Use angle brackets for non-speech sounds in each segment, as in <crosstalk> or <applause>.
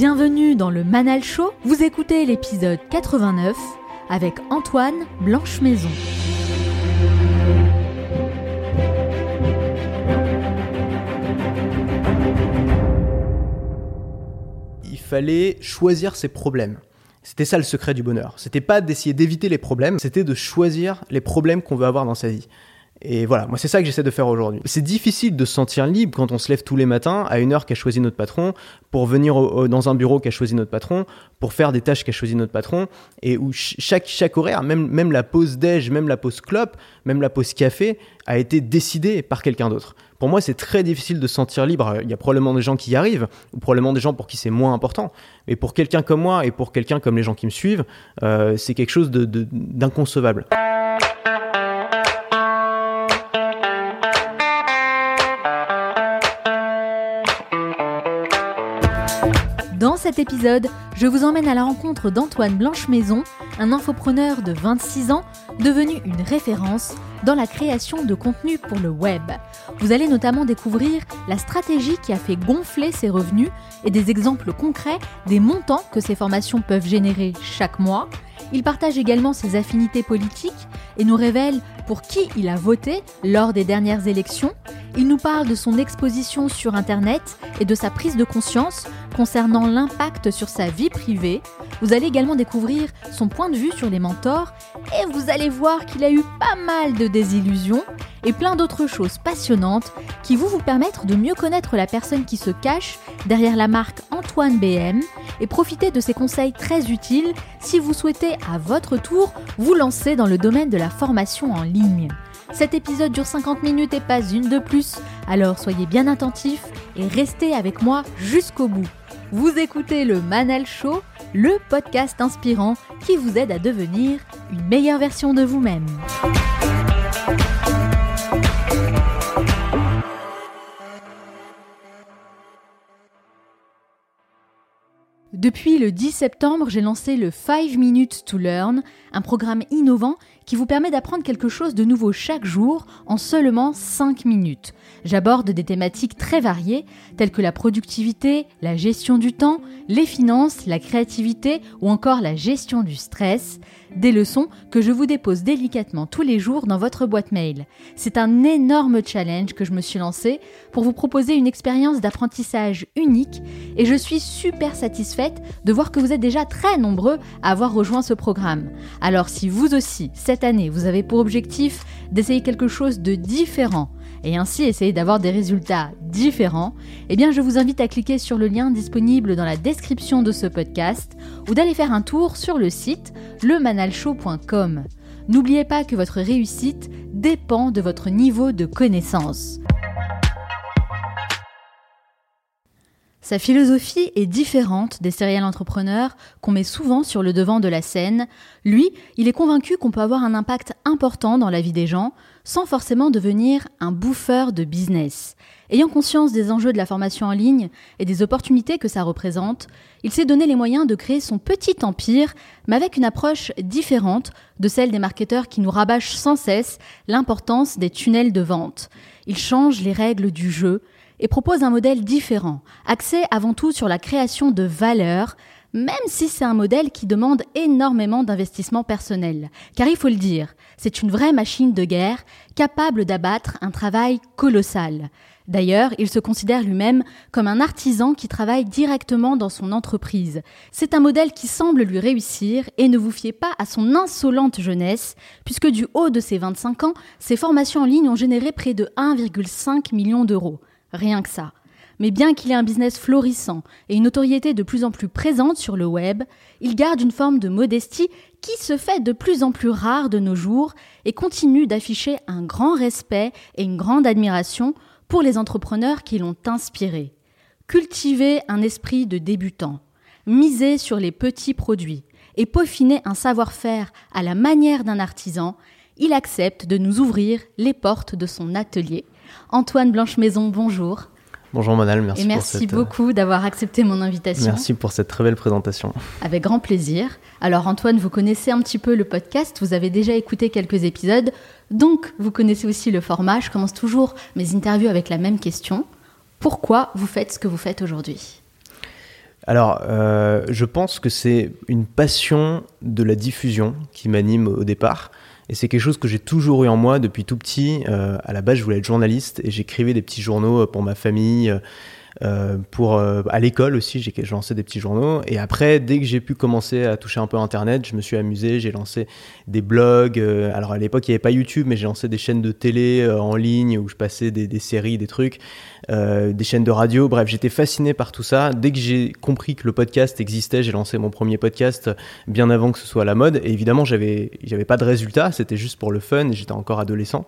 Bienvenue dans le Manal Show. Vous écoutez l'épisode 89 avec Antoine Blanche-Maison. Il fallait choisir ses problèmes. C'était ça le secret du bonheur. C'était pas d'essayer d'éviter les problèmes, c'était de choisir les problèmes qu'on veut avoir dans sa vie. Et voilà, moi c'est ça que j'essaie de faire aujourd'hui. C'est difficile de se sentir libre quand on se lève tous les matins à une heure qu'a choisi notre patron, pour venir dans un bureau qu'a choisi notre patron, pour faire des tâches qu'a choisi notre patron, et où chaque, horaire, même, la pause déj, même la pause clope, même la pause café, a été décidée par quelqu'un d'autre. Pour moi, c'est très difficile de se sentir libre. Il y a probablement des gens qui y arrivent, ou probablement des gens pour qui c'est moins important. Mais pour quelqu'un comme moi et pour quelqu'un comme les gens qui me suivent, euh, c'est quelque chose d'inconcevable. Cet épisode, je vous emmène à la rencontre d'Antoine Blanche-Maison, un infopreneur de 26 ans devenu une référence dans la création de contenu pour le web. Vous allez notamment découvrir la stratégie qui a fait gonfler ses revenus et des exemples concrets des montants que ces formations peuvent générer chaque mois. Il partage également ses affinités politiques et nous révèle pour qui il a voté lors des dernières élections. Il nous parle de son exposition sur Internet et de sa prise de conscience concernant l'impact sur sa vie privée. Vous allez également découvrir son point de vue sur les mentors et vous allez voir qu'il a eu pas mal de désillusions et plein d'autres choses passionnantes qui vont vous permettre de mieux connaître la personne qui se cache derrière la marque Antoine BM et profiter de ses conseils très utiles si vous souhaitez à votre tour vous lancer dans le domaine de la formation en ligne. Cet épisode dure 50 minutes et pas une de plus, alors soyez bien attentifs et restez avec moi jusqu'au bout. Vous écoutez le Manal Show, le podcast inspirant qui vous aide à devenir une meilleure version de vous-même. Depuis le 10 septembre, j'ai lancé le 5 Minutes to Learn, un programme innovant qui vous permet d'apprendre quelque chose de nouveau chaque jour en seulement 5 minutes. J'aborde des thématiques très variées telles que la productivité, la gestion du temps, les finances, la créativité ou encore la gestion du stress, des leçons que je vous dépose délicatement tous les jours dans votre boîte mail. C'est un énorme challenge que je me suis lancé pour vous proposer une expérience d'apprentissage unique et je suis super satisfaite de voir que vous êtes déjà très nombreux à avoir rejoint ce programme. Alors si vous aussi, cette année, vous avez pour objectif d'essayer quelque chose de différent, et ainsi essayer d'avoir des résultats différents, eh bien je vous invite à cliquer sur le lien disponible dans la description de ce podcast ou d'aller faire un tour sur le site lemanalshow.com. N'oubliez pas que votre réussite dépend de votre niveau de connaissance. Sa philosophie est différente des serial entrepreneurs qu'on met souvent sur le devant de la scène. Lui, il est convaincu qu'on peut avoir un impact important dans la vie des gens sans forcément devenir un bouffeur de business. Ayant conscience des enjeux de la formation en ligne et des opportunités que ça représente, il s'est donné les moyens de créer son petit empire, mais avec une approche différente de celle des marketeurs qui nous rabâchent sans cesse l'importance des tunnels de vente. Il change les règles du jeu et propose un modèle différent, axé avant tout sur la création de valeur, même si c'est un modèle qui demande énormément d'investissement personnel. Car il faut le dire, c'est une vraie machine de guerre capable d'abattre un travail colossal. D'ailleurs, il se considère lui-même comme un artisan qui travaille directement dans son entreprise. C'est un modèle qui semble lui réussir et ne vous fiez pas à son insolente jeunesse, puisque du haut de ses 25 ans, ses formations en ligne ont généré près de 1,5 million d'euros. Rien que ça. Mais bien qu'il ait un business florissant et une notoriété de plus en plus présente sur le web, il garde une forme de modestie qui se fait de plus en plus rare de nos jours et continue d'afficher un grand respect et une grande admiration pour les entrepreneurs qui l'ont inspiré. Cultiver un esprit de débutant, miser sur les petits produits et peaufiner un savoir-faire à la manière d'un artisan, il accepte de nous ouvrir les portes de son atelier Antoine Blanche-Maison, bonjour. Bonjour Monal, merci. Et merci euh, beaucoup d'avoir accepté mon invitation. Merci pour cette très belle présentation. Avec grand plaisir. Alors Antoine, vous connaissez un petit peu le podcast, vous avez déjà écouté quelques épisodes, donc vous connaissez aussi le format. Je commence toujours mes interviews avec la même question. Pourquoi vous faites ce que vous faites aujourd'hui? Alors, euh, je pense que c'est une passion de la diffusion qui m'anime au départ. Et c'est quelque chose que j'ai toujours eu en moi depuis tout petit. Euh, à la base, je voulais être journaliste et j'écrivais des petits journaux pour ma famille. Euh, pour euh, à l'école aussi, j'ai lancé des petits journaux. Et après, dès que j'ai pu commencer à toucher un peu Internet, je me suis amusé. J'ai lancé des blogs. Euh, alors à l'époque, il n'y avait pas YouTube, mais j'ai lancé des chaînes de télé en ligne où je passais des, séries, des trucs, des chaînes de radio. Bref, j'étais fasciné par tout ça. Dès que j'ai compris que le podcast existait, j'ai lancé mon premier podcast bien avant que ce soit à la mode. Et évidemment, j'avais, j'avais pas de résultats. C'était juste pour le fun. J'étais encore adolescent.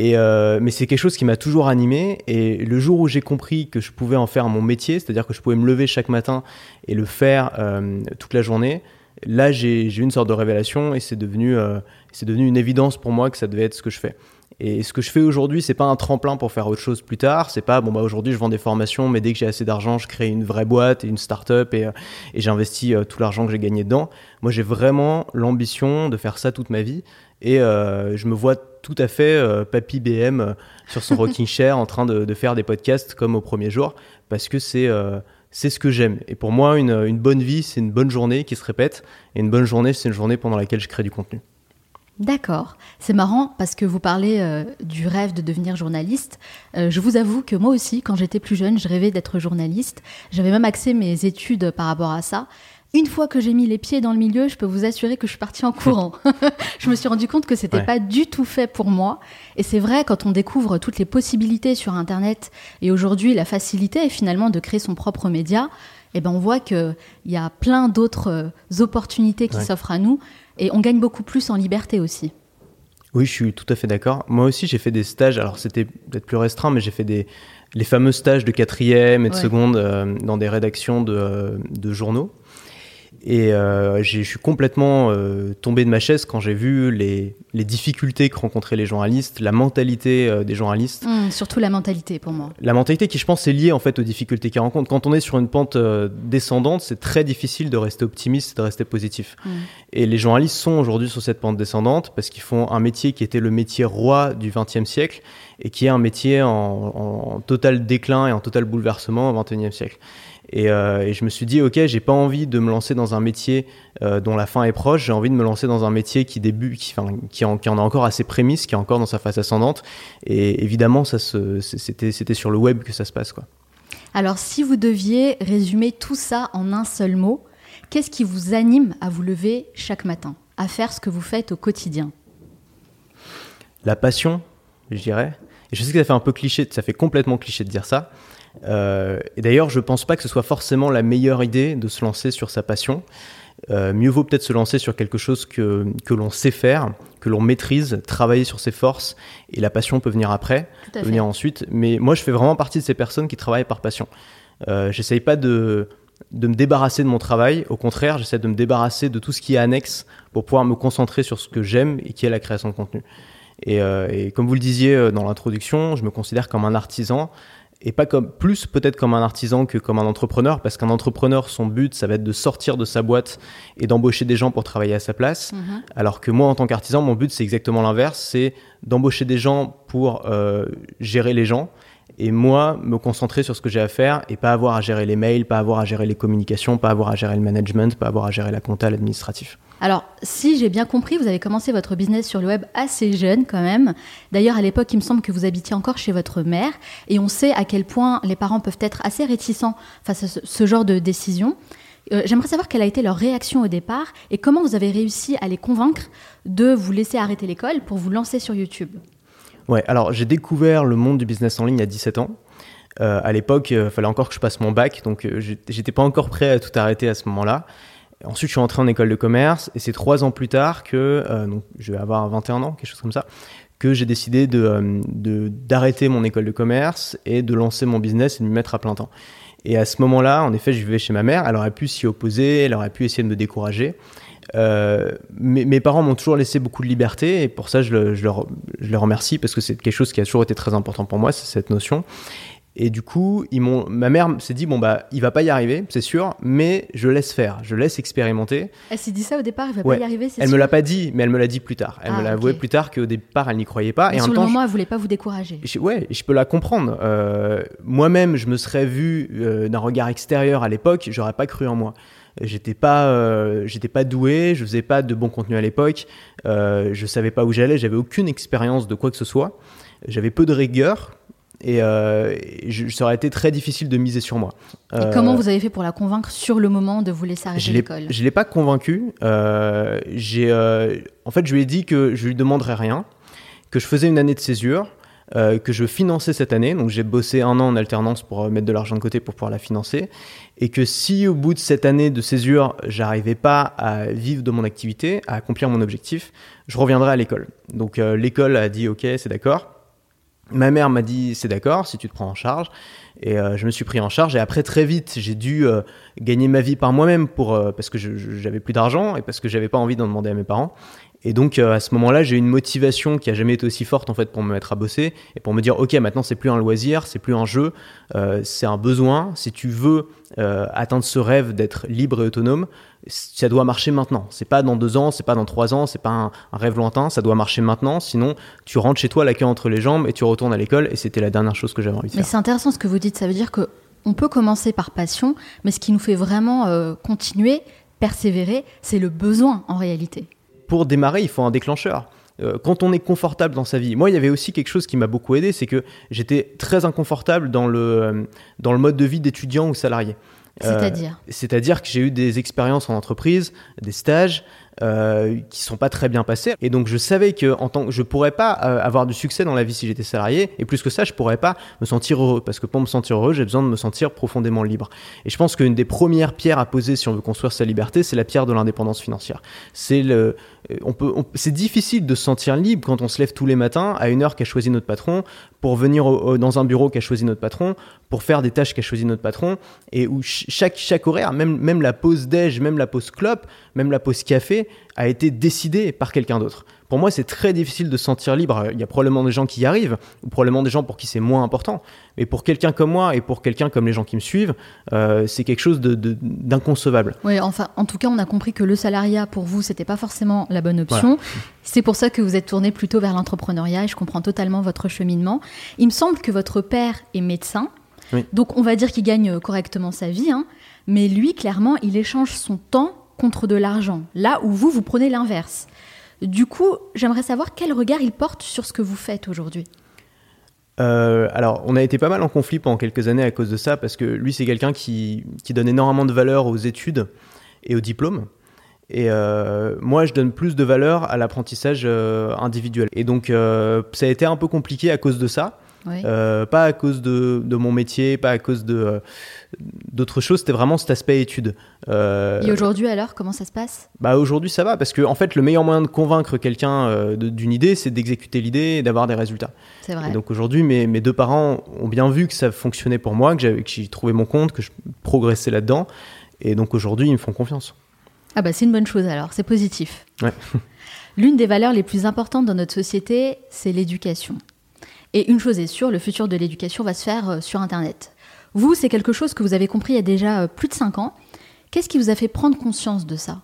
Euh, mais c'est quelque chose qui m'a toujours animé. Et le jour où j'ai compris que je pouvais en faire mon métier, c'est-à-dire que je pouvais me lever chaque matin et le faire euh, toute la journée, là j'ai eu une sorte de révélation et c'est devenu, euh, c'est devenu une évidence pour moi que ça devait être ce que je fais. Et ce que je fais aujourd'hui, c'est pas un tremplin pour faire autre chose plus tard. C'est pas bon bah aujourd'hui je vends des formations, mais dès que j'ai assez d'argent, je crée une vraie boîte et une start-up et j'investis tout l'argent que j'ai gagné dedans. Moi, j'ai vraiment l'ambition de faire ça toute ma vie et je me vois tout à fait euh, papy BM euh, sur son <laughs> rocking chair en train de, faire des podcasts comme au premier jour parce que c'est euh, c'est ce que j'aime. Et pour moi, une, une bonne vie, c'est une bonne journée qui se répète. Et une bonne journée, c'est une journée pendant laquelle je crée du contenu. D'accord. C'est marrant parce que vous parlez du rêve de devenir journaliste. je vous avoue que moi aussi, quand j'étais plus jeune, je rêvais d'être journaliste. J'avais même axé mes études par rapport à ça. Une fois que j'ai mis les pieds dans le milieu, je peux vous assurer que je suis partie en courant. <laughs> je me suis rendu compte que c'était pas du tout fait pour moi. Et c'est vrai, quand on découvre toutes les possibilités sur Internet et aujourd'hui la facilité finalement de créer son propre média, eh ben on voit qu'il y a plein d'autres euh, opportunités qui s'offrent à nous et on gagne beaucoup plus en liberté aussi. Oui, je suis tout à fait d'accord. Moi aussi, j'ai fait des stages. Alors, c'était peut-être plus restreint, mais j'ai fait des les fameux stages de quatrième et de seconde euh, dans des rédactions de, euh, de journaux. Et euh, je suis complètement euh, tombé de ma chaise quand j'ai vu les, les, difficultés que rencontraient les journalistes, la mentalité euh, des journalistes. Mmh, surtout la mentalité pour moi. La mentalité qui, je pense, est liée en fait aux difficultés qu'ils rencontrent. Quand on est sur une pente descendante, c'est très difficile de rester optimiste, de rester positif. Mmh. Et les journalistes sont aujourd'hui sur cette pente descendante parce qu'ils font un métier qui était le métier roi du XXe siècle et qui est un métier en, en total déclin et en total bouleversement au XXIe siècle. Euh, et, je me suis dit, ok, j'ai pas envie de me lancer dans un métier euh, dont la fin est proche. J'ai envie de me lancer dans un métier qui débute, qui, qui, en, qui en a encore assez prémices, qui est encore dans sa phase ascendante. Et évidemment, ça c'était, c'était sur le web que ça se passe, quoi. Alors, si vous deviez résumer tout ça en un seul mot, qu'est-ce qui vous anime à vous lever chaque matin, à faire ce que vous faites au quotidien? La passion, je dirais. Et je sais que ça fait un peu cliché, ça fait complètement cliché de dire ça, euh, et d'ailleurs, je pense pas que ce soit forcément la meilleure idée de se lancer sur sa passion. Euh, mieux vaut peut-être se lancer sur quelque chose que, que l'on sait faire, que l'on maîtrise, travailler sur ses forces, et la passion peut venir après, peut venir ensuite. Mais moi, je fais vraiment partie de ces personnes qui travaillent par passion. Euh, J'essaye pas de, de me débarrasser de mon travail, au contraire, j'essaie de me débarrasser de tout ce qui est annexe pour pouvoir me concentrer sur ce que j'aime et qui est la création de contenu. Et, euh, et comme vous le disiez dans l'introduction, je me considère comme un artisan et pas comme plus peut-être comme un artisan que comme un entrepreneur parce qu'un entrepreneur son but ça va être de sortir de sa boîte et d'embaucher des gens pour travailler à sa place mhm. alors que moi en tant qu'artisan mon but c'est exactement l'inverse c'est d'embaucher des gens pour euh, gérer les gens et moi me concentrer sur ce que j'ai à faire et pas avoir à gérer les mails pas avoir à gérer les communications pas avoir à gérer le management pas avoir à gérer la compta l'administratif alors, si j'ai bien compris, vous avez commencé votre business sur le web assez jeune quand même. D'ailleurs, à l'époque, il me semble que vous habitiez encore chez votre mère. Et on sait à quel point les parents peuvent être assez réticents face à ce, genre de décision. Euh, j'aimerais savoir quelle a été leur réaction au départ et comment vous avez réussi à les convaincre de vous laisser arrêter l'école pour vous lancer sur YouTube. Ouais, alors j'ai découvert le monde du business en ligne à 17 ans. Euh, à l'époque, il euh, fallait encore que je passe mon bac, donc j'étais pas encore prêt à tout arrêter à ce moment-là. Ensuite, je suis entré en école de commerce et c'est trois ans plus tard que, euh, donc je vais avoir 21 ans, quelque chose comme ça, que j'ai décidé euh, de, d'arrêter mon école de commerce et de lancer mon business et de me mettre à plein temps. Et à ce moment-là, en effet, je vivais chez ma mère. Elle aurait pu s'y opposer, elle aurait pu essayer de me décourager. Euh, mes, parents m'ont toujours laissé beaucoup de liberté et pour ça, je, le, je, leur, je les remercie parce que c'est quelque chose qui a toujours été très important pour moi, c'est cette notion. Et du coup, ils m'ont, ma mère s'est dit bon bah il va pas y arriver, c'est sûr, mais je laisse faire, je laisse expérimenter. Elle s'est dit ça au départ, il va Ouais. pas y arriver, c'est Elle sûr. me l'a pas dit, mais elle me l'a dit plus tard. Elle Ah, me l'a avoué plus tard qu'au départ elle n'y croyait pas. Mais et en sur même le temps, je- moment, elle voulait pas vous décourager. je- ouais, je peux la comprendre. Euh, Moi-même, je me serais vu euh, d'un regard extérieur à l'époque, j'aurais pas cru en moi. J'étais pas, euh, j'étais pas doué, je faisais pas de bon contenu à l'époque, euh, je savais pas où j'allais, j'avais aucune expérience de quoi que ce soit, j'avais peu de rigueur et, euh, et je- ça aurait été très difficile de miser sur moi. Et Euh, comment vous avez fait pour la convaincre sur le moment de vous laisser arrêter l'école? je l'ai pas convaincu. Euh, j'ai, en fait, je lui ai dit que je lui demanderais rien, que je faisais une année de césure, euh, que je finançais cette année. Donc j'ai bossé un an en alternance pour euh, mettre de l'argent de côté pour pouvoir la financer, et que si au bout de cette année de césure, j'arrivais pas à vivre de mon activité, à accomplir mon objectif, je reviendrai à l'école. Donc euh, l'école a dit OK, c'est d'accord. Ma mère m'a dit c'est d'accord si tu te prends en charge et je me suis pris en charge et après très vite j'ai dû gagner ma vie par moi-même pour parce que j'avais plus d'argent et parce que j'avais pas envie d'en demander à mes parents et donc euh, à ce moment-là j'ai eu une motivation qui a jamais été aussi forte en fait pour me mettre à bosser et pour me dire ok maintenant c'est plus un loisir c'est plus un jeu euh, c'est un besoin si tu veux euh, atteindre ce rêve d'être libre et autonome ça doit marcher maintenant c'est pas dans deux ans c'est pas dans trois ans c'est pas un, un rêve lointain ça doit marcher maintenant sinon tu rentres chez toi la queue entre les jambes et tu retournes à l'école et c'était la dernière chose que j'avais envie de Mais faire c'est intéressant ce que vous dites. Ça veut dire que on peut commencer par passion, mais ce qui nous fait vraiment continuer, persévérer, c'est le besoin en réalité. Pour démarrer, il faut un déclencheur. Euh, Quand on est confortable dans sa vie, moi il y avait aussi quelque chose qui m'a beaucoup aidé, c'est que j'étais très inconfortable dans le, euh, dans le mode de vie d'étudiant ou salarié. Euh, C'est-à-dire? C'est-à-dire que j'ai eu des expériences en entreprise, des stages euh, qui sont pas très bien passés, et donc je savais que en tant je pourrais pas euh, avoir du succès dans la vie si j'étais salarié, et plus que ça, je pourrais pas me sentir heureux, parce que pour me sentir heureux, j'ai besoin de me sentir profondément libre. Et je pense qu'une des premières pierres à poser si on veut construire sa liberté, c'est la pierre de l'indépendance financière. C'est le, euh, on peut, c'est difficile de se sentir libre quand on se lève tous les matins à une heure qu'a choisi notre patron, pour venir dans un bureau qu'a choisi notre patron, pour faire des tâches qu'a choisi notre patron, et où ch- chaque, chaque horaire, même, même la pause déj, même la pause clope, même la pause café, a été décidée par quelqu'un d'autre. Pour moi, c'est très difficile de se sentir libre. Il y a probablement des gens qui y arrivent, ou probablement des gens pour qui c'est moins important. Mais pour quelqu'un comme moi et pour quelqu'un comme les gens qui me suivent, euh, c'est quelque chose de- de- d'inconcevable. Oui, enfin, en tout cas, on a compris que le salariat, pour vous, c'était pas forcément la bonne option. C'est pour ça que vous êtes tourné plutôt vers l'entrepreneuriat et je comprends totalement votre cheminement. Il me semble que votre père est médecin. Oui. Donc, on va dire qu'il gagne correctement sa vie. hein. mais lui, clairement, il échange son temps contre de l'argent. Là où vous, vous prenez l'inverse. Du coup, j'aimerais savoir quel regard il porte sur ce que vous faites aujourd'hui. Euh, alors, on a été pas mal en conflit pendant quelques années à cause de ça, parce que lui, c'est quelqu'un qui, qui donne énormément de valeur aux études et aux diplômes. Et euh, moi, je donne plus de valeur à l'apprentissage euh, individuel. Et donc, euh, ça a été un peu compliqué à cause de ça. Oui. Euh, pas à cause de, de mon métier, pas à cause de euh, d'autres choses. C'était vraiment cet aspect études. Euh, Et aujourd'hui, alors, comment ça se passe? Bah aujourd'hui ça va parce que en fait le meilleur moyen de convaincre quelqu'un d'une idée c'est d'exécuter l'idée et d'avoir des résultats. C'est vrai. Et donc aujourd'hui mes, mes deux parents ont bien vu que ça fonctionnait pour moi, que j'y trouvé mon compte, que je progressais là-dedans et donc aujourd'hui ils me font confiance. Ah bah c'est une bonne chose alors, c'est positif. Ouais. <laughs> L'une des valeurs les plus importantes dans notre société, c'est l'éducation. Et une chose est sûre, le futur de l'éducation va se faire euh, sur Internet. Vous, c'est quelque chose que vous avez compris il y a déjà euh, plus de 5 ans. Qu'est-ce qui vous a fait prendre conscience de ça?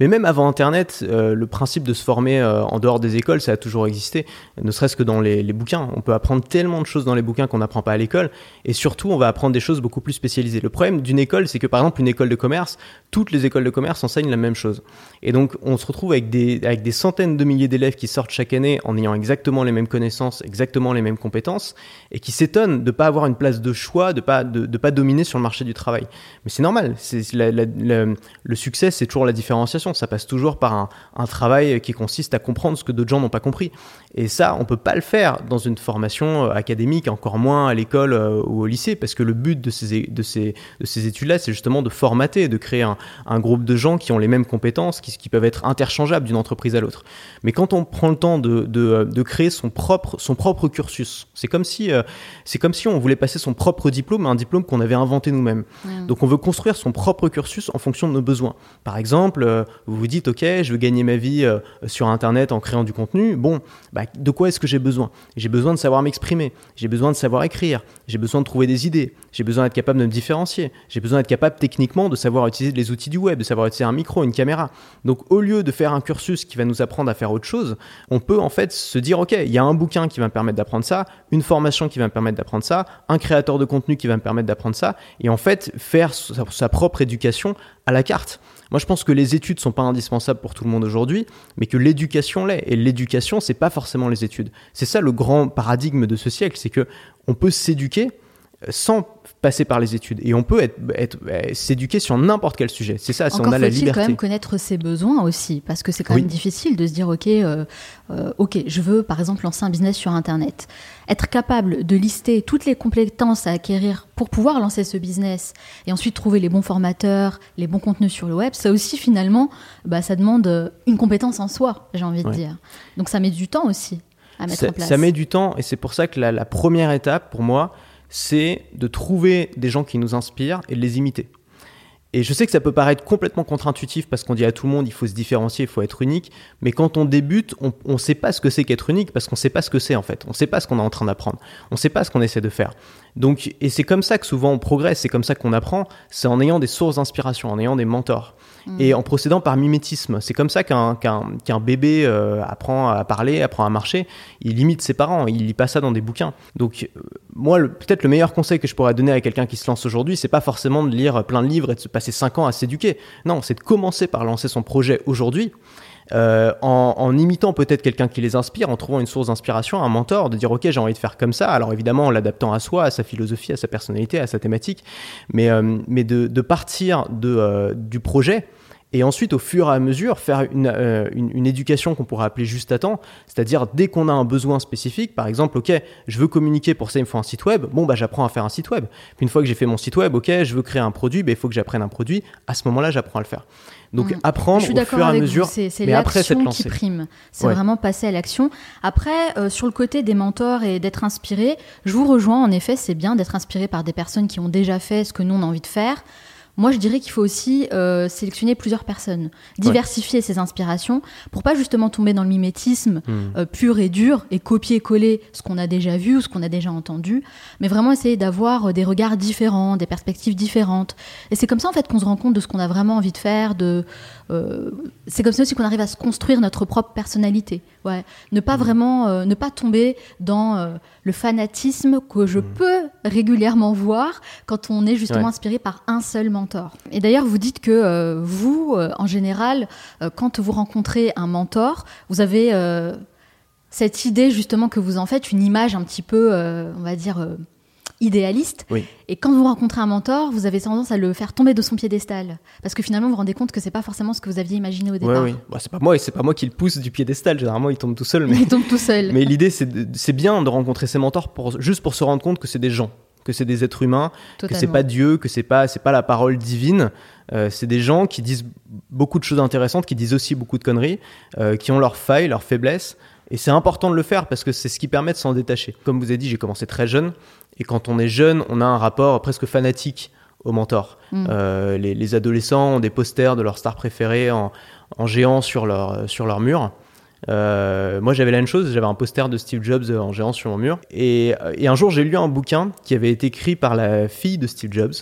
Mais même avant Internet, euh, le principe de se former euh, en dehors des écoles, ça a toujours existé, ne serait-ce que dans les, bouquins. On peut apprendre tellement de choses dans les bouquins qu'on n'apprend pas à l'école, et surtout, on va apprendre des choses beaucoup plus spécialisées. Le problème d'une école, c'est que par exemple, une école de commerce, toutes les écoles de commerce enseignent la même chose. Et donc, on se retrouve avec des, avec des centaines de milliers d'élèves qui sortent chaque année en ayant exactement les mêmes connaissances, exactement les mêmes compétences, et qui s'étonnent de ne pas avoir une place de choix, de pas, de, pas dominer sur le marché du travail. Mais c'est normal. La- le succès, c'est toujours la différenciation. Ça passe toujours par un, un travail qui consiste à comprendre ce que d'autres gens n'ont pas compris. Et ça, on peut pas le faire dans une formation euh, académique, encore moins à l'école euh, ou au lycée, parce que le but de ces, de ces, de ces études-là, c'est justement de formater, de créer un, un groupe de gens qui ont les mêmes compétences, qui, qui peuvent être interchangeables d'une entreprise à l'autre. Mais quand on prend le temps de, de, de créer son propre, son propre cursus, c'est comme si, euh, c'est comme si on voulait passer son propre diplôme à un diplôme qu'on avait inventé nous-mêmes. Donc on veut construire son propre cursus en fonction de nos besoins. Par exemple, euh, vous vous dites, ok, je veux gagner ma vie euh, sur Internet en créant du contenu. Bon, bah, de quoi est-ce que j'ai besoin? J'ai besoin de savoir m'exprimer, j'ai besoin de savoir écrire, j'ai besoin de trouver des idées, j'ai besoin d'être capable de me différencier, j'ai besoin d'être capable techniquement de savoir utiliser les outils du web, de savoir utiliser un micro, une caméra. Donc au lieu de faire un cursus qui va nous apprendre à faire autre chose, on peut en fait se dire, ok, il y a un bouquin qui va me permettre d'apprendre ça, une formation qui va me permettre d'apprendre ça, un créateur de contenu qui va me permettre d'apprendre ça, et en fait faire sa propre éducation à la carte. Moi, je pense que les études sont pas indispensables pour tout le monde aujourd'hui, mais que l'éducation l'est. Et l'éducation, c'est pas forcément les études. C'est ça le grand paradigme de ce siècle, c'est que on peut s'éduquer sans passer par les études. Et on peut être, être, s'éduquer sur n'importe quel sujet. C'est ça, si on a la liberté. quand même connaître ses besoins aussi, parce que c'est quand même difficile de se dire, ok, euh, euh, ok, je veux par exemple lancer un business sur Internet. Être capable de lister toutes les compétences à acquérir pour pouvoir lancer ce business, et ensuite trouver les bons formateurs, les bons contenus sur le web, ça aussi finalement, bah, ça demande une compétence en soi, j'ai envie de dire. Donc ça met du temps aussi. À mettre en place. Ça met du temps, et c'est pour ça que la, la première étape pour moi, c'est de trouver des gens qui nous inspirent et de les imiter. Et je sais que ça peut paraître complètement contre-intuitif parce qu'on dit à tout le monde il faut se différencier, il faut être unique. Mais quand on débute, on ne sait pas ce que c'est qu'être unique parce qu'on ne sait pas ce que c'est en fait. On ne sait pas ce qu'on est en train d'apprendre. On ne sait pas ce qu'on essaie de faire. Donc, et c'est comme ça que souvent on progresse, c'est comme ça qu'on apprend. C'est en ayant des sources d'inspiration, en ayant des mentors. Mm. Et en procédant par mimétisme. C'est comme ça qu'un bébé euh, apprend à parler, apprend à marcher. Il imite ses parents, il lit pas ça dans des bouquins. Donc, euh, moi, peut-être le meilleur conseil que je pourrais donner à quelqu'un qui se lance aujourd'hui, c'est pas forcément de lire plein de livres et de se passer 5 ans à s'éduquer. Non, c'est de commencer par lancer son projet aujourd'hui. Euh, en, imitant peut-être quelqu'un qui les inspire, en trouvant une source d'inspiration, un mentor, de dire ok j'ai envie de faire comme ça, alors évidemment en l'adaptant à soi, à sa philosophie, à sa personnalité, à sa thématique, mais, mais de, partir de, du projet et ensuite, au fur et à mesure, faire une, euh, une, éducation qu'on pourrait appeler juste à temps, c'est-à-dire dès qu'on a un besoin spécifique, par exemple, ok, je veux communiquer pour ça, il me faut un site web, bon, bah, j'apprends à faire un site web. Puis une fois que j'ai fait mon site web, ok, je veux créer un produit, bah, il faut que j'apprenne un produit, à ce moment-là, j'apprends à le faire. Donc mm. apprendre au fur et à mesure, c'est l'action qui prime. C'est vraiment passer à l'action. Après, euh, sur le côté des mentors et d'être inspiré, je vous rejoins. En effet, c'est bien d'être inspiré par des personnes qui ont déjà fait ce que nous on a envie de faire. Moi, je dirais qu'il faut aussi euh, sélectionner plusieurs personnes, diversifier ses inspirations pour pas justement tomber dans le mimétisme hmm. euh, pur et dur et copier-coller ce qu'on a déjà vu ou ce qu'on a déjà entendu, mais vraiment essayer d'avoir euh, des regards différents, des perspectives différentes. Et c'est comme ça en fait qu'on se rend compte de ce qu'on a vraiment envie de faire, de euh, c'est comme ça aussi qu'on arrive à se construire notre propre personnalité. Ouais. Ne pas mmh. vraiment, euh, ne pas tomber dans euh, le fanatisme que je mmh. peux régulièrement voir quand on est justement inspiré par un seul mentor. Et d'ailleurs, vous dites que vous, en général, quand vous rencontrez un mentor, vous avez cette idée justement que vous en faites une image un petit peu, on va dire idéaliste. Et quand vous rencontrez un mentor, vous avez tendance à le faire tomber de son piédestal. Parce que finalement, vous vous rendez compte que c'est pas forcément ce que vous aviez imaginé au départ. Oui, oui. Bah, c'est pas moi, et c'est pas moi qui le pousse du piédestal. Généralement, il tombe tout seul. <laughs> Mais... Il tombe tout seul. mais l'idée, c'est bien de rencontrer ses mentors pour, juste pour se rendre compte que c'est des gens que c'est des êtres humains, que c'est pas Dieu, que c'est pas c'est pas la parole divine. Euh, c'est des gens qui disent beaucoup de choses intéressantes, qui disent aussi beaucoup de conneries, euh, qui ont leurs failles, leurs faiblesses. Et c'est important de le faire parce que c'est ce qui permet de s'en détacher. Comme vous avez dit, j'ai commencé très jeune. Et quand on est jeune, on a un rapport presque fanatique au mentor. Mm. Euh, les, adolescents ont des posters de leurs stars préférées en, géant sur leur, sur leur mur. Euh, moi, j'avais la même chose, j'avais un poster de Steve Jobs en géant sur mon mur. Et, et un jour, j'ai lu un bouquin qui avait été écrit par la fille de Steve Jobs,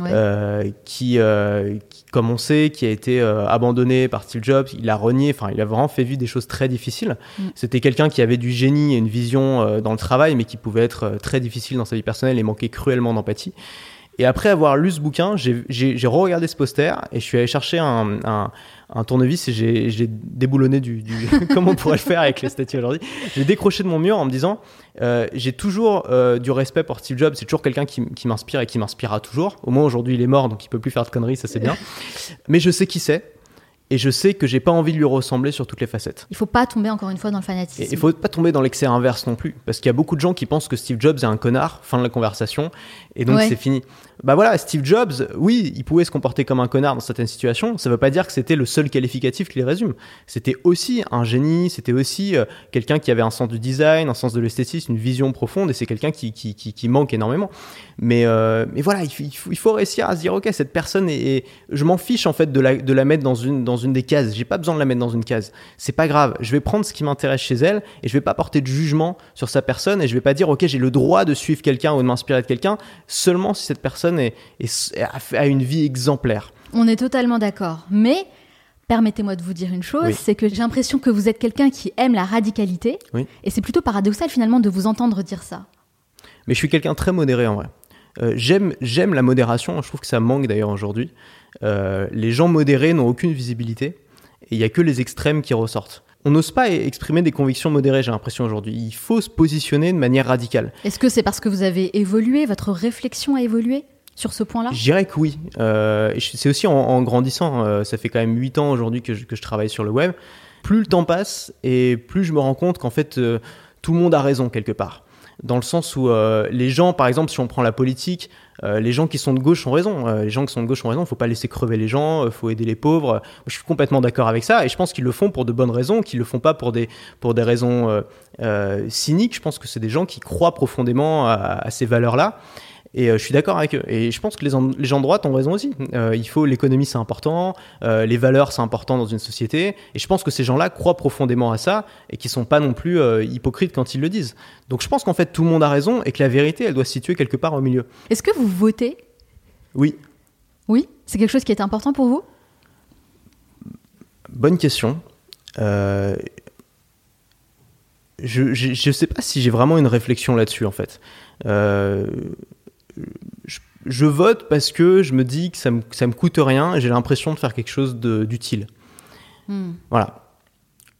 euh, qui, euh, qui, comme on sait, qui a été euh, abandonné par Steve Jobs. Il a renié, enfin, il a vraiment fait vivre des choses très difficiles. Mm. C'était quelqu'un qui avait du génie et une vision dans le travail, mais qui pouvait être très difficile dans sa vie personnelle et manquait cruellement d'empathie. Et après avoir lu ce bouquin, j'ai re-regardé ce poster et je suis allé chercher un, un, un tournevis et j'ai déboulonné du, du <laughs> comme on pourrait le faire avec les statues aujourd'hui. J'ai décroché de mon mur en me disant euh, j'ai toujours euh, du respect pour Steve Jobs, c'est toujours quelqu'un qui, qui m'inspire et qui m'inspirera toujours. Au moins aujourd'hui il est mort donc il peut plus faire de conneries, ça c'est bien. Mais je sais qui c'est et je sais que j'ai pas envie de lui ressembler sur toutes les facettes. Il faut pas tomber encore une fois dans le fanatisme. Il faut pas tomber dans l'excès inverse non plus, parce qu'il y a beaucoup de gens qui pensent que Steve Jobs est un connard, fin de la conversation, et donc c'est fini. Bah voilà, Steve Jobs, oui, il pouvait se comporter comme un connard dans certaines situations. Ça veut pas dire que c'était le seul qualificatif qui les résume. C'était aussi un génie, c'était aussi euh, quelqu'un qui avait un sens du design, un sens de l'esthétisme, une vision profonde, et c'est quelqu'un qui, qui, qui, manque énormément. Mais, euh, mais voilà, il faut, il faut, réussir à se dire, ok, cette personne est, je m'en fiche en fait de la, de la mettre dans une dans une des cases. J'ai pas besoin de la mettre dans une case. C'est pas grave. Je vais prendre ce qui m'intéresse chez elle et je vais pas porter de jugement sur sa personne et je vais pas dire ok j'ai le droit de suivre quelqu'un ou de m'inspirer de quelqu'un seulement si cette personne est, a une vie exemplaire. On est totalement d'accord. Mais Permettez-moi de vous dire une chose, c'est que j'ai l'impression que vous êtes quelqu'un qui aime la radicalité, et c'est plutôt paradoxal finalement de vous entendre dire ça. Mais je suis quelqu'un très modéré en vrai. Euh, j'aime, j'aime la modération, je trouve que ça manque d'ailleurs aujourd'hui. Euh, les gens modérés n'ont aucune visibilité et il n'y a que les extrêmes qui ressortent. On n'ose pas e-, exprimer des convictions modérées, j'ai l'impression aujourd'hui. Il faut se positionner de manière radicale. Est-ce que c'est parce que vous avez évolué, votre réflexion a évolué sur ce point-là? Je dirais que oui. Euh, c'est aussi en, grandissant. ça fait quand même 8 ans aujourd'hui que, que, je travaille sur le web. Plus le temps passe et plus je me rends compte qu'en fait, tout le monde a raison quelque part dans le sens où euh, les gens, par exemple, si on prend la politique, euh, les gens qui sont de gauche ont raison. Euh, les gens qui sont de gauche ont raison. Il faut pas laisser crever les gens. Il faut aider les pauvres. je suis complètement d'accord avec ça, et je pense qu'ils le font pour de bonnes raisons, qu'ils le font pas pour des pour des raisons cyniques. Je pense que c'est des gens qui croient profondément à ces valeurs-là. Et euh, je suis d'accord avec eux. Et je pense que les, les gens de droite ont raison aussi. Euh, il faut l'économie, c'est important. Euh, les valeurs, c'est important dans une société. Et je pense que ces gens-là croient profondément à ça et qui sont pas non plus hypocrites quand ils le disent. Donc je pense qu'en fait tout le monde a raison et que la vérité, elle doit se situer quelque part au milieu. Est-ce que vous votez? Oui. Oui, c'est quelque chose qui est important pour vous? Bonne question. je ne sais pas si j'ai vraiment une réflexion là-dessus en fait. Euh, je, vote parce que je me dis que ça me, ça me coûte rien et j'ai l'impression de faire quelque chose d'utile. Hmm. Voilà.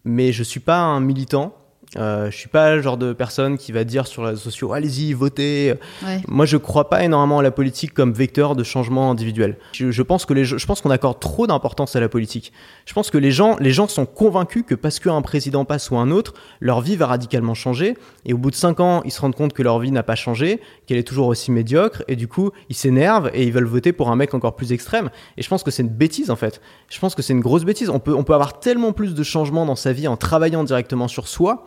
Mais je suis pas un militant. Euh, je suis pas le genre de personne qui va dire sur les réseaux sociaux allez-y votez. Moi je crois pas énormément à la politique comme vecteur de changement individuel. Je, pense que les je pense qu'on accorde trop d'importance à la politique. Je pense que les gens les gens sont convaincus que parce qu'un président passe ou un autre, leur vie va radicalement changer et au bout de cinq ans ils se rendent compte que leur vie n'a pas changé, qu'elle est toujours aussi médiocre et du coup ils s'énervent et ils veulent voter pour un mec encore plus extrême. Et je pense que c'est une bêtise en fait. Je pense que c'est une grosse bêtise. On peut on peut avoir tellement plus de changements dans sa vie en travaillant directement sur soi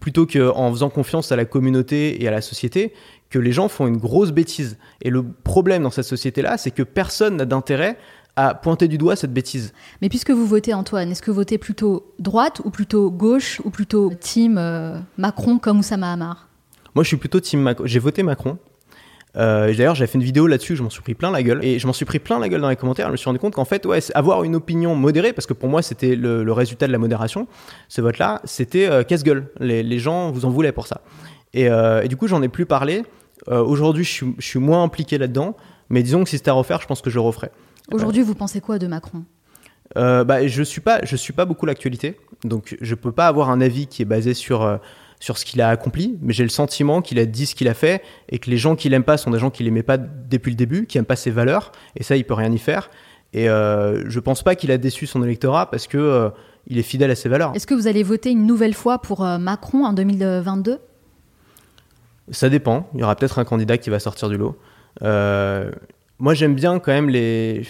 plutôt qu'en faisant confiance à la communauté et à la société, que les gens font une grosse bêtise. Et le problème dans cette société-là, c'est que personne n'a d'intérêt à pointer du doigt cette bêtise. Mais puisque vous votez Antoine, est-ce que vous votez plutôt droite ou plutôt gauche ou plutôt team euh, Macron comme Oussama Hamar? Moi je suis plutôt team Macron. J'ai voté Macron euh, D'ailleurs, j'avais fait une vidéo là-dessus, je m'en suis pris plein la gueule. Et je m'en suis pris plein la gueule dans les commentaires. Je me suis rendu compte qu'en fait, ouais, avoir une opinion modérée, parce que pour moi, c'était le, résultat de la modération, ce vote-là, c'était euh, casse-gueule. Les, les, gens vous en voulaient pour ça. Et, euh, et du coup, j'en ai plus parlé. Euh, aujourd'hui, je suis, je suis, moins impliqué là-dedans. Mais disons que si c'était à refaire, je pense que je le referais. Aujourd'hui, vous pensez quoi de Macron? Bah, je suis pas, je suis pas beaucoup l'actualité, donc je peux pas avoir un avis qui est basé sur sur ce qu'il a accompli, mais j'ai le sentiment qu'il a dit ce qu'il a fait et que les gens qui l'aiment pas sont des gens qui l'aimaient pas depuis le début, qui n'aiment pas ses valeurs, et ça, il peut rien y faire. Et euh, je pense pas qu'il a déçu son électorat parce que euh, il est fidèle à ses valeurs. Est-ce que vous allez voter une nouvelle fois pour euh, Macron en 2022 Ça dépend. Il y aura peut-être un candidat qui va sortir du lot. Euh, moi, j'aime bien quand même les.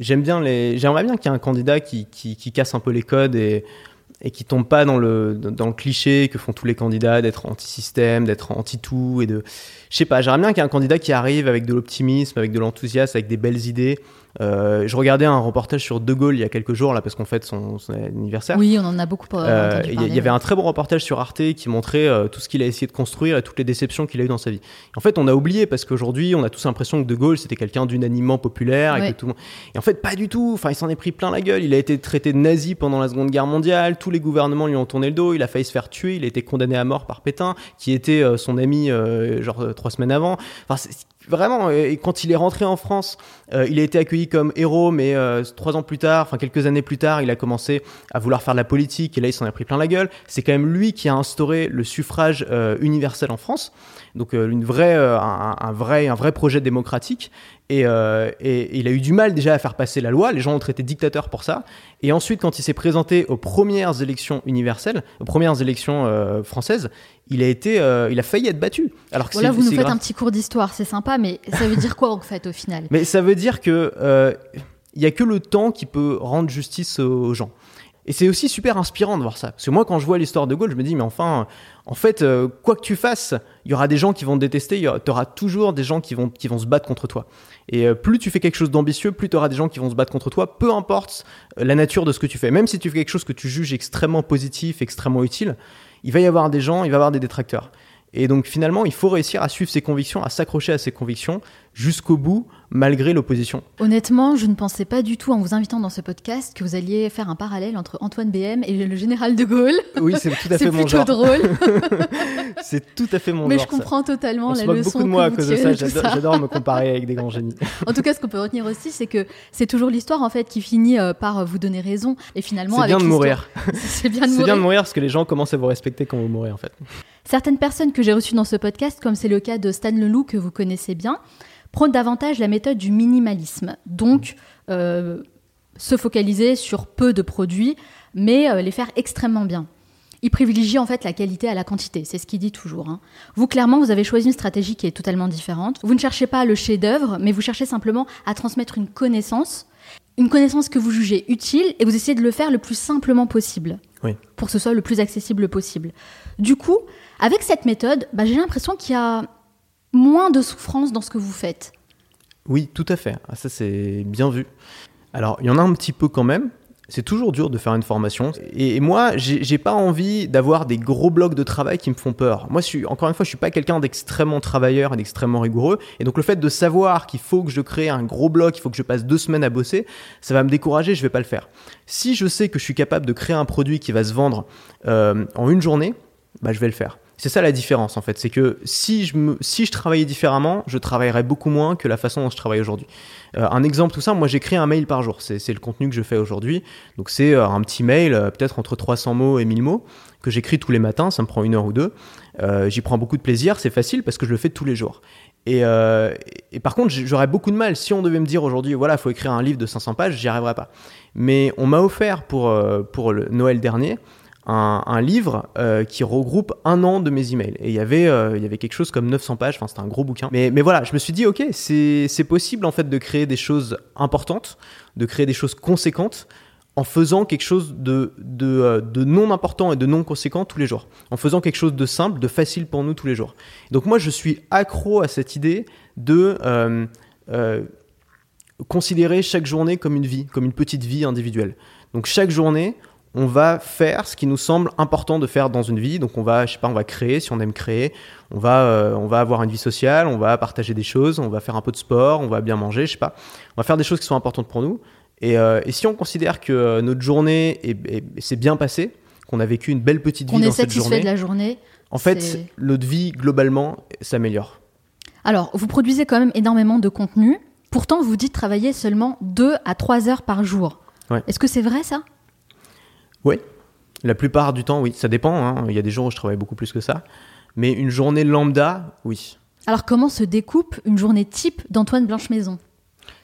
J'aime bien les. J'aimerais bien qu'il y ait un candidat qui, qui, qui, casse un peu les codes et et qui tombe pas dans le, dans le cliché que font tous les candidats d'être anti-système, d'être anti-tout et de... Je sais pas, j'aimerais bien qu'il y ait un candidat qui arrive avec de l'optimisme, avec de l'enthousiasme, avec des belles idées, euh, je regardais un reportage sur De Gaulle il y a quelques jours, là, parce qu'on fête son, anniversaire. Oui, on en a beaucoup euh, Il y, avait un très bon reportage sur Arte qui montrait euh, tout ce qu'il a essayé de construire et toutes les déceptions qu'il a eues dans sa vie. En fait, on a oublié parce qu'aujourd'hui, on a tous l'impression que De Gaulle, c'était quelqu'un d'unanimement populaire et que tout le monde... Et en fait, pas du tout. Enfin, il s'en est pris plein la gueule. Il a été traité de nazi pendant la Seconde Guerre mondiale. Tous les gouvernements lui ont tourné le dos. Il a failli se faire tuer. Il a été condamné à mort par Pétain, qui était euh, son ami, genre, trois semaines avant. Vraiment, et quand il est rentré en France, euh, il a été accueilli comme héros, mais euh, trois ans plus tard, enfin quelques années plus tard, il a commencé à vouloir faire de la politique, et là il s'en a pris plein la gueule. C'est quand même lui qui a instauré le suffrage euh, universel en France, donc une vraie, un, vrai, un vrai projet démocratique. Et, et, il a eu du mal déjà à faire passer la loi. Les gens l'ont traité de dictateur pour ça. Et ensuite, quand il s'est présenté aux premières élections universelles, aux premières élections françaises, il a été, euh, il a failli être battu. Alors que voilà, vous nous faites un petit cours d'histoire, c'est sympa, mais ça veut dire quoi en fait au final? Mais ça veut dire que euh, il y a que le temps qui peut rendre justice aux gens. Et c'est aussi super inspirant de voir ça. Parce que moi, quand je vois l'histoire de Gaulle, je me dis, mais enfin, en fait, euh, quoi que tu fasses, il y aura des gens qui vont te détester, tu auras toujours des gens qui vont, qui vont se battre contre toi. Et euh, plus tu fais quelque chose d'ambitieux, plus tu auras des gens qui vont se battre contre toi, peu importe euh, la nature de ce que tu fais. Même si tu fais quelque chose que tu juges extrêmement positif, extrêmement utile, il va y avoir des gens, il va y avoir des détracteurs. Et donc finalement, il faut réussir à suivre ses convictions, à s'accrocher à ses convictions jusqu'au bout, malgré l'opposition. Honnêtement, je ne pensais pas du tout en vous invitant dans ce podcast que vous alliez faire un parallèle entre Antoine BM et le général de Gaulle. Oui, c'est tout à <laughs> fait mon genre. C'est drôle. <laughs> c'est tout à fait mon Mais genre. Mais je comprends totalement On la se leçon. beaucoup de moi à cause de ça. ça. J'adore me comparer avec des grands génies. <laughs> En tout cas, ce qu'on peut retenir aussi, c'est que c'est toujours l'histoire en fait qui finit euh, par vous donner raison. Et finalement, c'est bien de mourir. c'est bien de mourir. C'est bien de mourir parce que les gens commencent à vous respecter quand vous mourrez en fait. Certaines personnes que j'ai reçues dans ce podcast, comme c'est le cas de Stan Leloup que vous connaissez bien, prônent davantage la méthode du minimalisme. Donc, euh, se focaliser sur peu de produits, mais euh, les faire extrêmement bien. Il privilégie en fait la qualité à la quantité, c'est ce qu'il dit toujours. Hein. Vous, clairement, vous avez choisi une stratégie qui est totalement différente. Vous ne cherchez pas le chef-d'œuvre, mais vous cherchez simplement à transmettre une connaissance, une connaissance que vous jugez utile, et vous essayez de le faire le plus simplement possible, oui. pour que ce soit le plus accessible possible. Du coup, avec cette méthode, bah, j'ai l'impression qu'il y a moins de souffrance dans ce que vous faites. Oui, tout à fait. Ah, ça, c'est bien vu. Alors, il y en a un petit peu quand même. C'est toujours dur de faire une formation. Et moi, j'ai pas envie d'avoir des gros blocs de travail qui me font peur. Moi, encore une fois, je suis pas quelqu'un d'extrêmement travailleur et d'extrêmement rigoureux. Et donc, le fait de savoir qu'il faut que je crée un gros bloc, il faut que je passe deux semaines à bosser, ça va me décourager, je vais pas le faire. Si je sais que je suis capable de créer un produit qui va se vendre euh, en une journée, bah, je vais le faire. C'est ça la différence en fait, c'est que si je, me, si je travaillais différemment, je travaillerais beaucoup moins que la façon dont je travaille aujourd'hui. Euh, un exemple tout ça, moi j'écris un mail par jour, c'est le contenu que je fais aujourd'hui. Donc c'est euh, un petit mail, euh, peut-être entre 300 mots et 1000 mots, que j'écris tous les matins, ça me prend une heure ou deux. J'y prends beaucoup de plaisir, c'est facile parce que je le fais tous les jours. Et, par contre, j'aurais beaucoup de mal si on devait me dire aujourd'hui, voilà, il faut écrire un livre de 500 pages, j'y arriverais pas. Mais on m'a offert pour, pour le Noël dernier un, livre euh, qui regroupe un an de mes emails. Et il y avait, euh, il y avait quelque chose comme 900 pages, enfin c'était un gros bouquin. Mais, mais voilà, je me suis dit, ok, c'est possible en fait de créer des choses importantes, de créer des choses conséquentes en faisant quelque chose de, de, euh, de, non important et de non conséquent tous les jours. En faisant quelque chose de simple, de facile pour nous tous les jours. Donc moi, je suis accro à cette idée de considérer chaque journée comme une vie, comme une petite vie individuelle. Donc chaque journée, on va faire ce qui nous semble important de faire dans une vie. Donc on va, je sais pas, on va créer si on aime créer. On va, euh, on va avoir une vie sociale, on va partager des choses, on va faire un peu de sport, on va bien manger, je sais pas. On va faire des choses qui sont importantes pour nous. Et, euh, et si on considère que euh, notre journée s'est bien passée, qu'on a vécu une belle petite vie dans cette journée, de la journée, en fait, notre vie globalement s'améliore. Alors, vous produisez quand même énormément de contenu. Pourtant, vous dites travailler seulement 2 à 3 heures par jour. Ouais. Est-ce que c'est vrai ça? Oui, la plupart du temps, oui. Ça dépend. Hein. Il y a des jours où je travaille beaucoup plus que ça. Mais une journée lambda, oui. Alors, comment se découpe une journée type d'Antoine Blanche-Maison?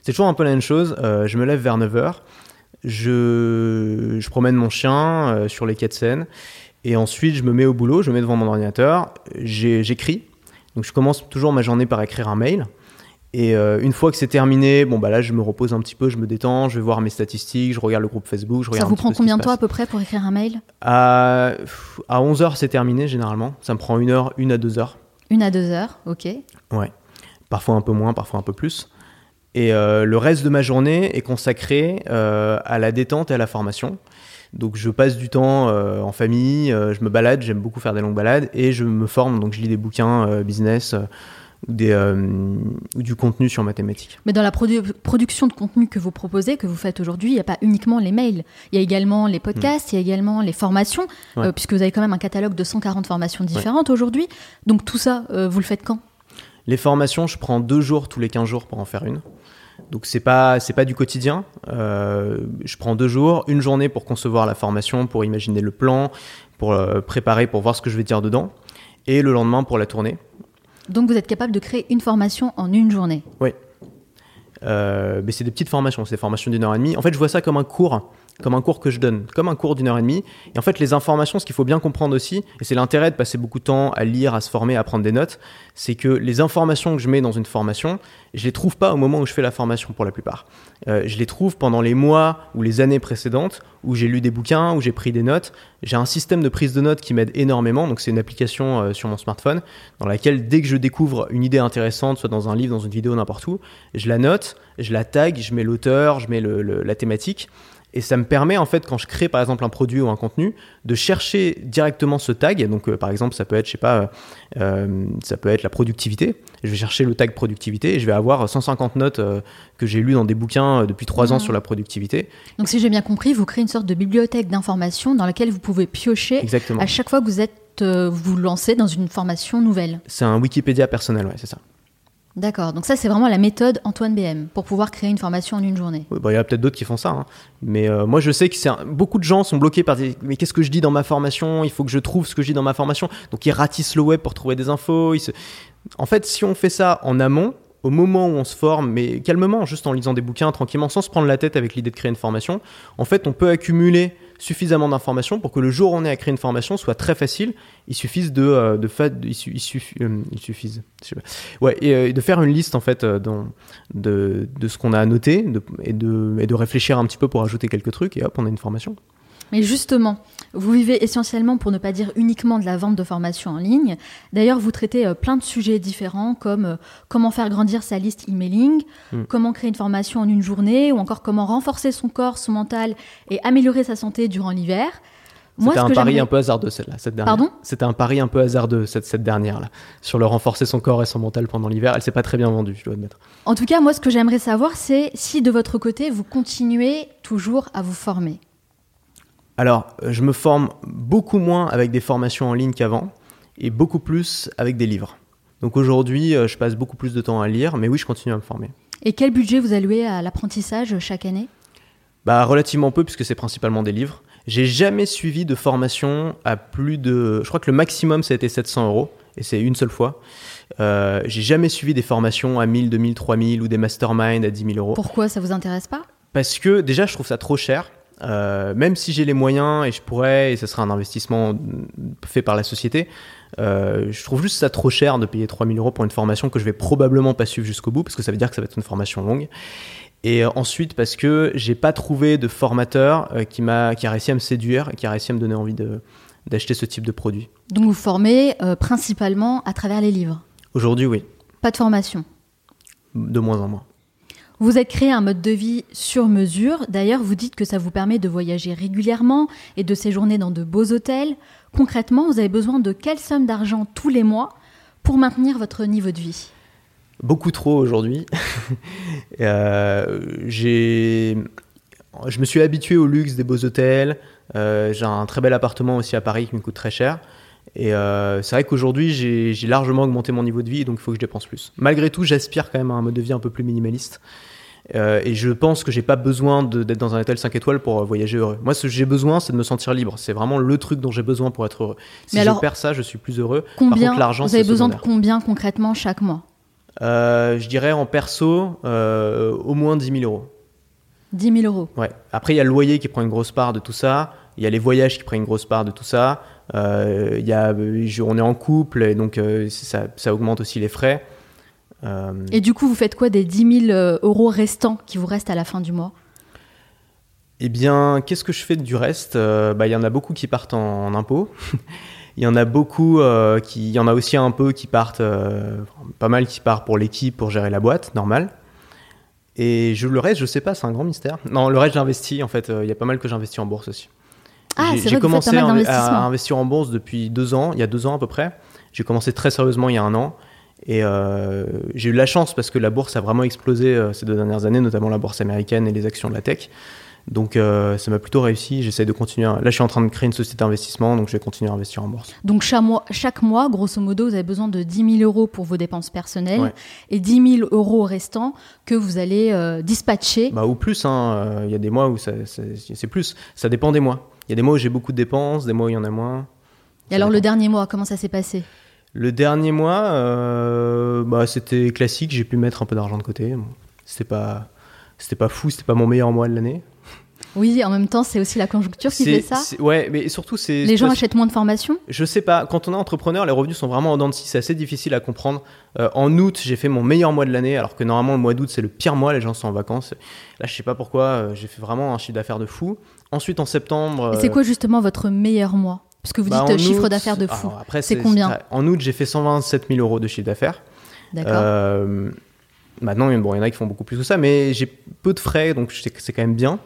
C'est toujours un peu la même chose. Euh, je me lève vers 9h. Je, je promène mon chien euh, sur les quais de Seine. Et ensuite, je me mets au boulot, je me mets devant mon ordinateur, j'écris. Donc, je commence toujours ma journée par écrire un mail. Et euh, une fois que c'est terminé, bon bah là je me repose un petit peu, je me détends, je vais voir mes statistiques, je regarde le groupe Facebook, je regarde. Ça vous prend combien de temps à peu près pour écrire un mail? À, à 11 heures c'est terminé généralement. Ça me prend une heure, une à deux heures. Une à deux heures, ok. Ouais. Parfois un peu moins, parfois un peu plus. Et euh, le reste de ma journée est consacré euh, à la détente et à la formation. Donc je passe du temps euh, en famille, je me balade, j'aime beaucoup faire des longues balades et je me forme, donc je lis des bouquins business ou, des, euh, ou du contenu sur mathématiques. Mais dans la produ production de contenu que vous proposez, que vous faites aujourd'hui, il n'y a pas uniquement les mails. Il y a également les podcasts, mmh. il y a également les formations, Ouais. euh, puisque vous avez quand même un catalogue de 140 formations différentes aujourd'hui. Donc tout ça, euh, vous le faites quand? Les formations, je prends deux jours tous les 15 jours pour en faire une. Donc c'est pas c'est pas du quotidien. Euh, je prends deux jours, une journée pour concevoir la formation, pour imaginer le plan, pour euh, préparer, pour voir ce que je vais dire dedans, et le lendemain pour la tournée. Donc vous êtes capable de créer une formation en une journée. Oui. Euh, mais c'est des petites formations, c'est des formations d'une heure et demie. En fait, je vois ça comme un cours, comme un cours que je donne, comme un cours d'une heure et demie. Et en fait, les informations, ce qu'il faut bien comprendre aussi, et c'est l'intérêt de passer beaucoup de temps à lire, à se former, à prendre des notes, c'est que les informations que je mets dans une formation, je les trouve pas au moment où je fais la formation pour la plupart. Euh, je les trouve pendant les mois ou les années précédentes où j'ai lu des bouquins, où j'ai pris des notes. J'ai un système de prise de notes qui m'aide énormément. Donc c'est une application euh, sur mon smartphone dans laquelle dès que je découvre une idée intéressante, soit dans un livre, dans une vidéo, n'importe où, je la note, je la tag, je mets l'auteur, je mets la thématique. Et ça me permet, en fait, quand je crée par exemple un produit ou un contenu, de chercher directement ce tag. Donc, euh, par exemple, ça peut être, je sais pas, euh, ça peut être la productivité. Je vais chercher le tag productivité et je vais avoir 150 notes euh, que j'ai lues dans des bouquins depuis trois ans mmh. sur la productivité. Donc, si j'ai bien compris, vous créez une sorte de bibliothèque d'informations dans laquelle vous pouvez piocher à chaque fois que vous êtes vous lancez dans une formation nouvelle. C'est un Wikipédia personnel, ouais, c'est ça. D'accord, donc ça c'est vraiment la méthode Antoine BM pour pouvoir créer une formation en une journée. Bah, il y a peut-être d'autres qui font ça, hein. mais euh, moi je sais que beaucoup de gens sont bloqués par des mais qu'est-ce que je dis dans ma formation? Il faut que je trouve ce que je dis dans ma formation. Donc ils ratissent le web pour trouver des infos. En fait, si on fait ça en amont, au moment où on se forme, mais calmement, juste en lisant des bouquins tranquillement, sans se prendre la tête avec l'idée de créer une formation, en fait on peut accumuler suffisamment d'informations pour que le jour où on est à créer une formation soit très facile. Il suffise de, euh, de il, suffit, euh, suffise, ouais, et, euh, de faire une liste en fait de, de ce qu'on a à noter et, et de réfléchir un petit peu pour ajouter quelques trucs et hop, on a une formation. Mais justement, vous vivez essentiellement, pour ne pas dire uniquement, de la vente de formation en ligne. D'ailleurs, vous traitez euh, plein de sujets différents comme euh, comment faire grandir sa liste emailing, hmm. comment créer une formation en une journée, ou encore comment renforcer son corps, son mental et améliorer sa santé durant l'hiver. C'était un pari un peu hasardeux, celle-là, cette dernière. Pardon? C'était un pari un peu hasardeux, cette, cette dernière-là. Sur le renforcer son corps et son mental pendant l'hiver. Elle s'est pas très bien vendue, je dois admettre. En tout cas, moi, ce que j'aimerais savoir, c'est si de votre côté, vous continuez toujours à vous former. Alors, euh, je me forme beaucoup moins avec des formations en ligne qu'avant et beaucoup plus avec des livres. Donc aujourd'hui, euh, je passe beaucoup plus de temps à lire, mais oui, je continue à me former. Et quel budget vous allouez à l'apprentissage chaque année? Bah relativement peu puisque c'est principalement des livres. J'ai jamais suivi de formation à plus de, je crois que le maximum ça a été 700 euros et c'est une seule fois. Euh, j'ai jamais suivi des formations à 1000, 2000, 3000 ou des masterminds à 10 000 euros. Pourquoi ça vous intéresse pas? Parce que déjà je trouve ça trop cher. Euh, même si j'ai les moyens et je pourrais, et ce sera un investissement fait par la société, euh, je trouve juste ça trop cher de payer 3000 euros pour une formation que je vais probablement pas suivre jusqu'au bout, parce que ça veut dire que ça va être une formation longue. Et euh, ensuite, parce que j'ai pas trouvé de formateur qui, m'a, qui a réussi à me séduire et qui a réussi à me donner envie de, d'acheter ce type de produit. Donc vous formez principalement à travers les livres? Aujourd'hui, oui. Pas de formation? De moins en moins. Vous êtes créé un mode de vie sur mesure. D'ailleurs, vous dites que ça vous permet de voyager régulièrement et de séjourner dans de beaux hôtels. Concrètement, vous avez besoin de quelle somme d'argent tous les mois pour maintenir votre niveau de vie? Beaucoup trop aujourd'hui. <laughs> euh, je me suis habitué au luxe des beaux hôtels. Euh, j'ai un très bel appartement aussi à Paris qui me coûte très cher. Et euh, c'est vrai qu'aujourd'hui, j'ai largement augmenté mon niveau de vie, donc il faut que je dépense plus. Malgré tout, j'aspire quand même à un mode de vie un peu plus minimaliste. Euh, et je pense que j'ai pas besoin d'être dans un hôtel 5 étoiles pour euh, voyager heureux. Moi, ce que j'ai besoin, c'est de me sentir libre. C'est vraiment le truc dont j'ai besoin pour être heureux. Si je perds ça, je suis plus heureux. Combien, Par contre, Vous avez besoin de combien concrètement chaque mois? Euh, Je dirais en perso, au moins 10 000 euros. 10 000 euros Ouais. Après, il y a le loyer qui prend une grosse part de tout ça. Il y a les voyages qui prennent une grosse part de tout ça. Il y a, on est en couple et donc ça, ça augmente aussi les frais. Euh, Et du coup, vous faites quoi des 10 000 euh, euros restants qui vous restent à la fin du mois? Eh bien, qu'est-ce que je fais du reste? Euh, bah, Il y en a beaucoup qui partent en, impôts. <laughs> Il y en a beaucoup qui. Il y en a aussi un peu qui partent. pas mal qui partent pour l'équipe, pour gérer la boîte, normal. Et je, le reste, je sais pas, c'est un grand mystère. Non, le reste, j'investis. En fait, il y a pas mal que j'investis en bourse aussi. Ah, j'ai commencé à, à, investir en bourse depuis deux ans, il y a deux ans à peu près. J'ai commencé très sérieusement il y a un an. Et euh, j'ai eu la chance parce que la bourse a vraiment explosé euh, ces deux dernières années, notamment la bourse américaine et les actions de la tech. Donc euh, ça m'a plutôt réussi. J'essaie de continuer. Là, je suis en train de créer une société d'investissement, donc je vais continuer à investir en bourse. Donc chaque mois, chaque mois, grosso modo, vous avez besoin de 10 000 euros pour vos dépenses personnelles et 10 000 euros restants que vous allez dispatcher. Bah, ou plus. Hein. Il y a des mois où c'est plus. Ça dépend des mois. Il y a des mois où j'ai beaucoup de dépenses, des mois où il y en a moins. Et alors le dernier mois, comment ça s'est passé? Le dernier mois, euh, bah, c'était classique, j'ai pu mettre un peu d'argent de côté. c'était pas, c'était pas fou, c'était pas mon meilleur mois de l'année. Oui, en même temps, c'est aussi la conjoncture qui fait ça. Ouais, mais surtout, c'est. Les gens achètent moins de formations? Je sais pas. Quand on est entrepreneur, les revenus sont vraiment en dents de scie. C'est assez difficile à comprendre. Euh, en août, j'ai fait mon meilleur mois de l'année, alors que normalement, le mois d'août, c'est le pire mois. Les gens sont en vacances. Là, je sais pas pourquoi. Euh, j'ai fait vraiment un chiffre d'affaires de fou. Ensuite, en septembre. c'est quoi justement votre meilleur mois? Parce que vous bah, dites chiffre d'affaires de fou. c'est combien? En août, j'ai fait 127 000 euros de chiffre d'affaires. D'accord. Euh, maintenant, bon, il y en a qui font beaucoup plus que ça, mais j'ai peu de frais, donc c'est quand même bien.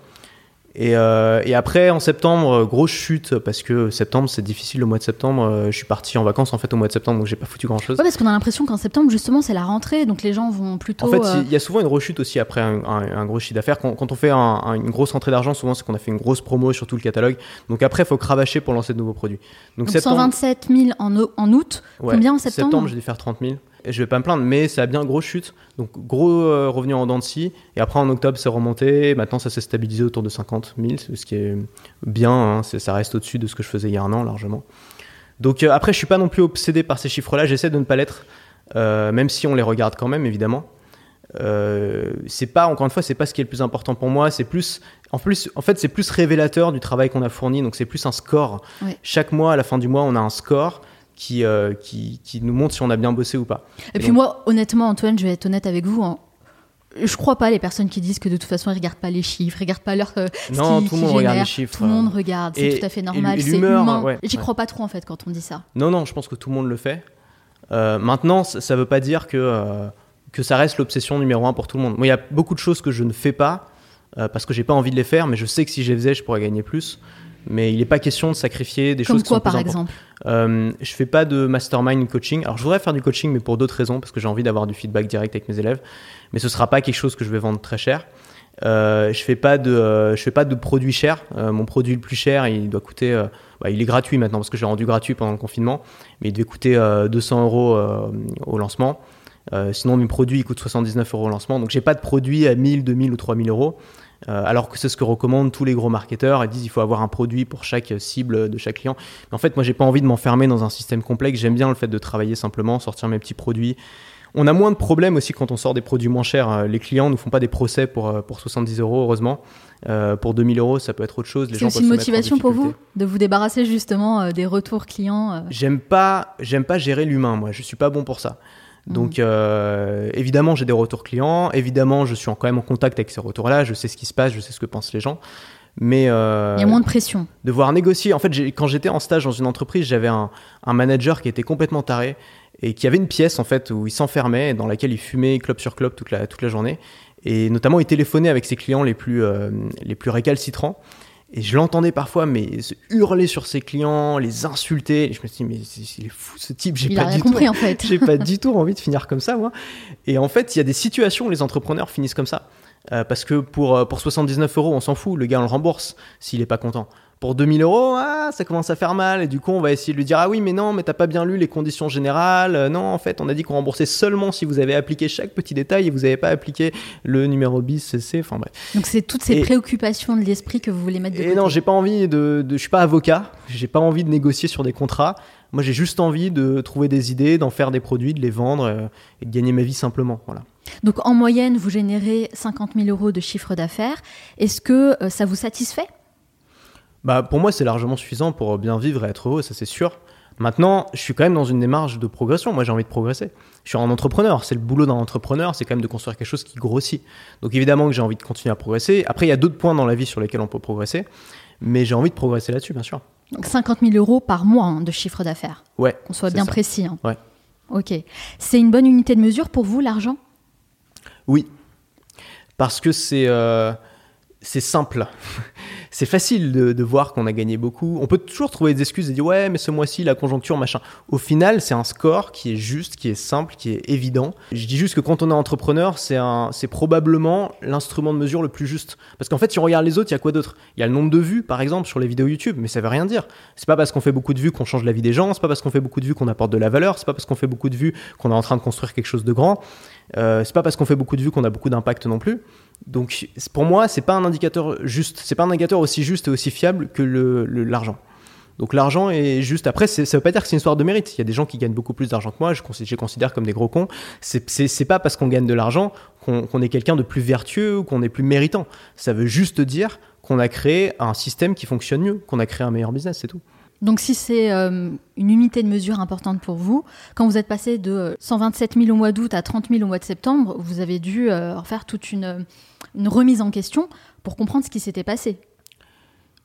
Et, euh, et, après, en septembre, grosse chute, parce que septembre, c'est difficile le mois de septembre. Euh, je suis parti en vacances en fait au mois de septembre, donc j'ai pas foutu grand chose. Ouais, parce qu'on a l'impression qu'en septembre, justement, c'est la rentrée, donc les gens vont plutôt. En fait, euh, il y a souvent une rechute aussi après un, un, gros chiffre d'affaires. Quand, quand, on fait une grosse rentrée d'argent, souvent c'est qu'on a fait une grosse promo sur tout le catalogue. Donc après, il faut cravacher pour lancer de nouveaux produits. Donc, 127 000 en, en août, combien en septembre? Septembre, j'ai dû faire 30 000 je vais pas me plaindre, mais ça a bien grosse chute. Donc gros euh, revenu en dents de scie. Et après en octobre, c'est remonté. Maintenant, ça s'est stabilisé autour de 50 000, ce qui est bien. Hein. ça reste au-dessus de ce que je faisais il y a un an largement. Donc euh, après, je suis pas non plus obsédé par ces chiffres-là. J'essaie de ne pas l'être, euh, même si on les regarde quand même, évidemment. c'est pas encore une fois, c'est pas ce qui est le plus important pour moi. C'est plus, en plus, en fait, c'est plus révélateur du travail qu'on a fourni. Donc c'est plus un score. Chaque mois, à la fin du mois, on a un score qui, euh, qui, qui, nous montre si on a bien bossé ou pas. Et, puis moi, honnêtement, Antoine, je vais être honnête avec vous. Hein. Je crois pas les personnes qui disent que de toute façon ils regardent pas les chiffres, ils regardent pas leur euh, non, tout le monde regarde les chiffres. Tout le monde regarde, c'est tout à fait normal, c'est humain. Ouais, J'y crois pas trop en fait quand on dit ça. Non, non, je pense que tout le monde le fait. Euh, maintenant, ça, ne veut pas dire que que ça reste l'obsession numéro un pour tout le monde. Moi, il y a beaucoup de choses que je ne fais pas parce que j'ai pas envie de les faire, mais je sais que si je les faisais, je pourrais gagner plus mais il n'est pas question de sacrifier des Comme choses quoi, qui sont par exemple euh, Je fais pas de mastermind coaching. Alors, je voudrais faire du coaching, mais pour d'autres raisons, parce que j'ai envie d'avoir du feedback direct avec mes élèves. Mais ce sera pas quelque chose que je vais vendre très cher. Euh, je fais pas de, euh, je fais pas de produits chers. Euh, mon produit le plus cher, il doit coûter, bah, il est gratuit maintenant parce que j'ai rendu gratuit pendant le confinement, mais il devait coûter 200 euros au lancement. sinon, mes produits ils coûtent 79 euros au lancement. Donc, j'ai pas de produit à 1000, 2000 ou 3000 euros. Euh, alors que c'est ce que recommandent tous les gros marketeurs. Ils disent qu'il faut avoir un produit pour chaque cible de chaque client. Mais en fait, moi, j'ai pas envie de m'enfermer dans un système complexe. J'aime bien le fait de travailler simplement, sortir mes petits produits. On a moins de problèmes aussi quand on sort des produits moins chers. Euh, les clients ne font pas des procès pour, euh, pour 70 euros, heureusement. pour 2000 euros, ça peut être autre chose. C'est aussi une motivation pour vous de vous débarrasser justement des retours clients. J'aime pas, j'aime pas gérer l'humain, moi. Je suis pas bon pour ça. Donc euh, évidemment, j'ai des retours clients. Évidemment, je suis quand même en contact avec ces retours-là. Je sais ce qui se passe, je sais ce que pensent les gens. Mais euh, il y a moins de pression. Devoir négocier. En fait, quand j'étais en stage dans une entreprise, j'avais un, manager qui était complètement taré et qui avait une pièce en fait où il s'enfermait, dans laquelle il fumait club sur club toute la, toute la journée. Et notamment, il téléphonait avec ses clients les plus, euh, les plus récalcitrants. Et je l'entendais parfois, mais se hurler sur ses clients, les insulter. Et je me suis dit, mais il est fou ce type. J'ai pas, du compris, tout, en fait. <laughs> j'ai pas du <laughs> tout envie de finir comme ça, moi. Et en fait, il y a des situations où les entrepreneurs finissent comme ça. Euh, parce que pour, euh, pour 79 euros, on s'en fout. Le gars, on le rembourse s'il est pas content pour 2000 euros, ah, ça commence à faire mal. Et du coup, on va essayer de lui dire Ah oui, mais non, mais t'as pas bien lu les conditions générales. Euh, non, en fait, on a dit qu'on remboursait seulement si vous avez appliqué chaque petit détail et vous n'avez pas appliqué le numéro bis, CC. Enfin bref. Donc, c'est toutes ces préoccupations de l'esprit que vous voulez mettre de et non, j'ai pas envie de, de. Je suis pas avocat. J'ai pas envie de négocier sur des contrats. Moi, j'ai juste envie de trouver des idées, d'en faire des produits, de les vendre euh, et de gagner ma vie simplement. Voilà. Donc, en moyenne, vous générez 50 000 euros de chiffre d'affaires. Est-ce que euh, ça vous satisfait? Bah, Pour moi, c'est largement suffisant pour bien vivre et être heureux, ça c'est sûr. Maintenant, je suis quand même dans une démarche de progression. Moi, j'ai envie de progresser. Je suis un entrepreneur. C'est le boulot d'un entrepreneur, c'est quand même de construire quelque chose qui grossit. Donc, évidemment que j'ai envie de continuer à progresser. Après, il y a d'autres points dans la vie sur lesquels on peut progresser. Mais j'ai envie de progresser là-dessus, bien sûr. Donc, 50 000 euros par mois hein, de chiffre d'affaires. Ouais. Qu'on soit bien précis. Hein. Ouais. Ok. C'est une bonne unité de mesure pour vous, l'argent? Oui. Parce que c'est. Euh, c'est simple. C'est facile de, voir qu'on a gagné beaucoup. On peut toujours trouver des excuses et dire ouais, mais ce mois-ci, la conjoncture, machin. Au final, c'est un score qui est juste, qui est simple, qui est évident. Je dis juste que quand on est entrepreneur, c'est, c'est probablement l'instrument de mesure le plus juste. Parce qu'en fait, si on regarde les autres, il y a quoi d'autre? Il y a le nombre de vues, par exemple, sur les vidéos YouTube, mais ça veut rien dire. C'est pas parce qu'on fait beaucoup de vues qu'on change la vie des gens, c'est pas parce qu'on fait beaucoup de vues qu'on apporte de la valeur, c'est pas parce qu'on fait beaucoup de vues qu'on est en train de construire quelque chose de grand. Euh, c'est pas parce qu'on fait beaucoup de vues qu'on a beaucoup d'impact non plus. Donc pour moi, c'est pas un indicateur juste, c'est pas un indicateur aussi juste et aussi fiable que l'argent. Donc l'argent est juste. Après, ça veut pas dire que c'est une histoire de mérite. Il y a des gens qui gagnent beaucoup plus d'argent que moi. Je, je les considère comme des gros cons. C'est pas parce qu'on gagne de l'argent qu'on est quelqu'un de plus vertueux ou qu'on est plus méritant. Ça veut juste dire qu'on a créé un système qui fonctionne mieux, qu'on a créé un meilleur business, c'est tout. Donc si c'est euh, une unité de mesure importante pour vous, quand vous êtes passé de 127 000 au mois d'août à 30 000 au mois de septembre, vous avez dû euh, faire toute une, remise en question pour comprendre ce qui s'était passé.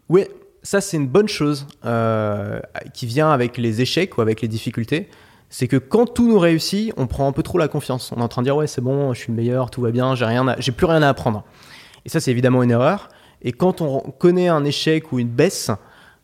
Oui, ça c'est une bonne chose euh, qui vient avec les échecs ou avec les difficultés. C'est que quand tout nous réussit, on prend un peu trop la confiance. On est en train de dire ouais c'est bon, je suis le meilleur, tout va bien, j'ai j'ai plus rien à apprendre. Et ça c'est évidemment une erreur. Et quand on connaît un échec ou une baisse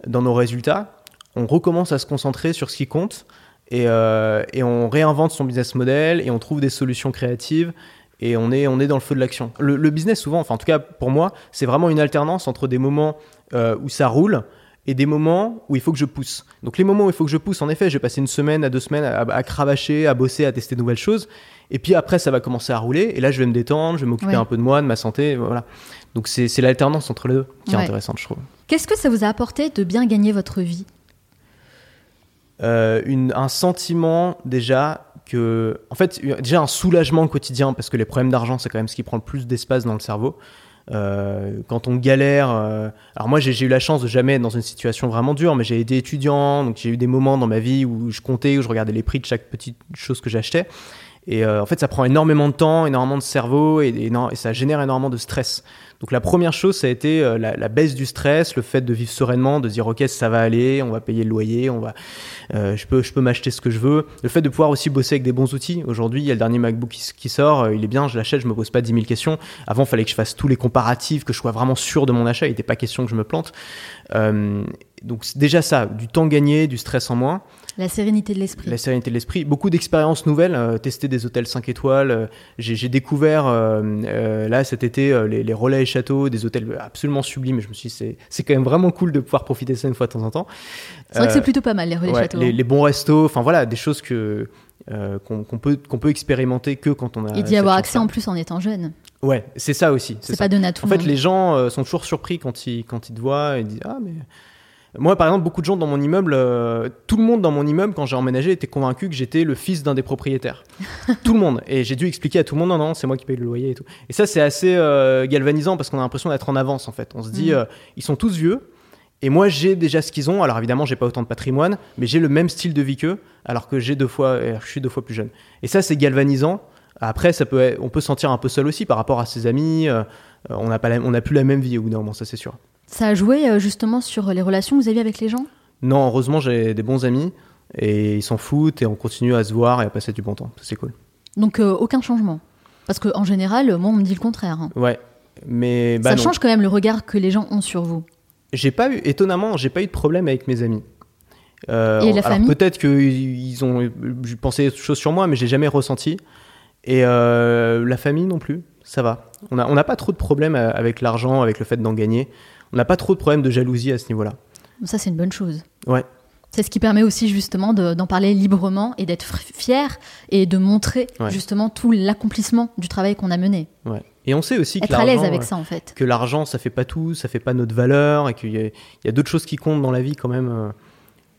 dans nos résultats, on recommence à se concentrer sur ce qui compte et, euh, et, on réinvente son business model et on trouve des solutions créatives et on est, on est dans le feu de l'action. Le, business, souvent, enfin en tout cas pour moi, c'est vraiment une alternance entre des moments euh, où ça roule et des moments où il faut que je pousse. Donc les moments où il faut que je pousse, en effet, je vais passer une semaine à deux semaines à, cravacher, à bosser, à tester de nouvelles choses. Et puis après, ça va commencer à rouler. Et là, je vais me détendre, je vais m'occuper un peu de moi, de ma santé. Voilà. Donc c'est l'alternance entre les deux qui est intéressante, je trouve. Qu'est-ce que ça vous a apporté de bien gagner votre vie? Euh, un sentiment déjà que, en fait, déjà un soulagement quotidien parce que les problèmes d'argent, c'est quand même ce qui prend le plus d'espace dans le cerveau. Euh, quand on galère, euh, alors moi j'ai eu la chance de jamais être dans une situation vraiment dure, mais j'ai été étudiant, donc j'ai eu des moments dans ma vie où je comptais, où je regardais les prix de chaque petite chose que j'achetais. Et en fait, ça prend énormément de temps, énormément de cerveau et, ça génère énormément de stress. Donc la première chose, ça a été euh, la, baisse du stress, le fait de vivre sereinement, de dire ok ça va aller, on va payer le loyer, on va, euh, je peux, je peux m'acheter ce que je veux. Le fait de pouvoir aussi bosser avec des bons outils. Aujourd'hui, il y a le dernier MacBook qui, sort, euh, il est bien, je l'achète, je me pose pas 10 000 questions. Avant, il fallait que je fasse tous les comparatifs, que je sois vraiment sûr de mon achat. Il n'était pas question que je me plante. donc déjà ça, du temps gagné, du stress en moins. La sérénité de l'esprit. La sérénité de l'esprit. Beaucoup d'expériences nouvelles, euh, tester des hôtels 5 étoiles. Euh, j'ai découvert euh, là cet été les, relais et châteaux, des hôtels absolument sublimes. Je me suis dit, c'est quand même vraiment cool de pouvoir profiter de ça une fois de temps en temps. C'est vrai que c'est plutôt pas mal les relais et châteaux. Les, hein. les, bons restos, enfin voilà, des choses que qu'on peut, qu'on peut expérimenter que quand on a. Et d'y avoir accès en plus en étant jeune. Ouais, c'est ça aussi. C'est pas donné à tout En fait, les gens sont toujours surpris quand ils, quand ils te voient et disent Ah, mais moi, par exemple, beaucoup de gens dans mon immeuble, euh, tout le monde dans mon immeuble, quand j'ai emménagé, était convaincu que j'étais le fils d'un des propriétaires. <laughs> tout le monde. Et j'ai dû expliquer à tout le monde, non, non, c'est moi qui paye le loyer et tout. Et ça, c'est assez euh, galvanisant parce qu'on a l'impression d'être en avance, en fait. On se dit, mm. euh, ils sont tous vieux. Et moi, j'ai déjà ce qu'ils ont. Alors évidemment, j'ai pas autant de patrimoine, mais j'ai le même style de vie qu'eux, alors que j'ai deux fois, je suis deux fois plus jeune. Et ça, c'est galvanisant. Après, ça peut, on peut se sentir un peu seul aussi par rapport à ses amis. on n'a pas, on n'a plus la même vie au bout d'un moment, ça c'est sûr. Ça a joué euh, justement sur les relations que vous aviez avec les gens? Non, heureusement j'ai des bons amis et ils s'en foutent et on continue à se voir et à passer du bon temps. C'est cool. Donc euh, aucun changement? Parce qu'en général, moi on me dit le contraire. Hein. Ouais, mais bah ça change quand même le regard que les gens ont sur vous. J'ai pas eu, étonnamment, j'ai pas eu de problème avec mes amis. Euh, et la famille? Peut-être qu'ils ont pensé des choses sur moi, mais j'ai jamais ressenti. Et la famille non plus, ça va. On n'a on a pas trop de problèmes avec l'argent, avec le fait d'en gagner on n'a pas trop de problèmes de jalousie à ce niveau-là. Ça, c'est une bonne chose. Ouais. C'est ce qui permet aussi justement d'en parler librement et d'être fier et de montrer justement tout l'accomplissement du travail qu'on a mené. Ouais. Et on sait aussi que à l'aise avec ça en fait. Que l'argent ça fait pas tout, ça fait pas notre valeur et qu'il y a, a d'autres choses qui comptent dans la vie quand même. Euh.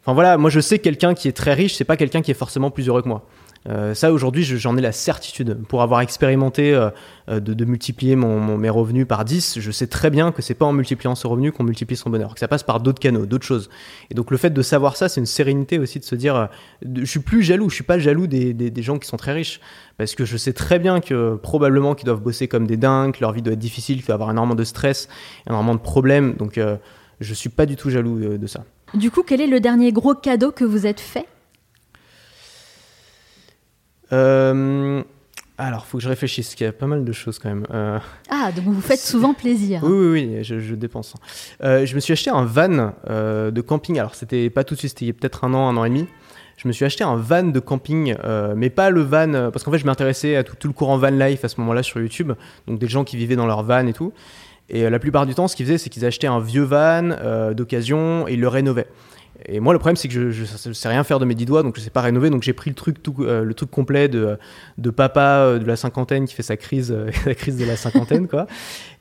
Enfin voilà, moi je sais que quelqu'un qui est très riche, c'est pas quelqu'un qui est forcément plus heureux que moi. Euh, ça, aujourd'hui, j'en ai la certitude. Pour avoir expérimenté euh, euh, de, multiplier mon, mes revenus par 10, je sais très bien que c'est pas en multipliant ce revenu qu'on multiplie son bonheur, que ça passe par d'autres canaux, d'autres choses. Et donc, le fait de savoir ça, c'est une sérénité aussi de se dire je suis plus jaloux, je suis pas jaloux des, des, gens qui sont très riches. Parce que je sais très bien que probablement qu'ils doivent bosser comme des dingues, que leur vie doit être difficile, qu'il doit avoir énormément de stress, énormément de problèmes. Donc, je suis pas du tout jaloux de ça. Du coup, quel est le dernier gros cadeau que vous êtes fait? Euh, alors, faut que je réfléchisse, parce qu'il y a pas mal de choses quand même. Euh, ah, donc vous faites souvent plaisir. Oui, oui, oui, je, dépense. Euh, je me suis acheté un van de camping. Alors, c'était pas tout de suite, c'était peut-être un an, un an et demi. Je me suis acheté un van de camping, mais pas le van, parce qu'en fait, je m'intéressais à tout, tout, le courant van life à ce moment-là sur YouTube. Donc, des gens qui vivaient dans leur van et tout. Et la plupart du temps, ce qu'ils faisaient, c'est qu'ils achetaient un vieux van d'occasion et ils le rénovaient. Et moi, le problème, c'est que je, ne sais rien faire de mes dix doigts, donc je sais pas rénover. Donc j'ai pris le truc, tout, euh, le truc complet de, de papa euh, de la cinquantaine qui fait sa crise, euh, <laughs> la crise de la cinquantaine, quoi.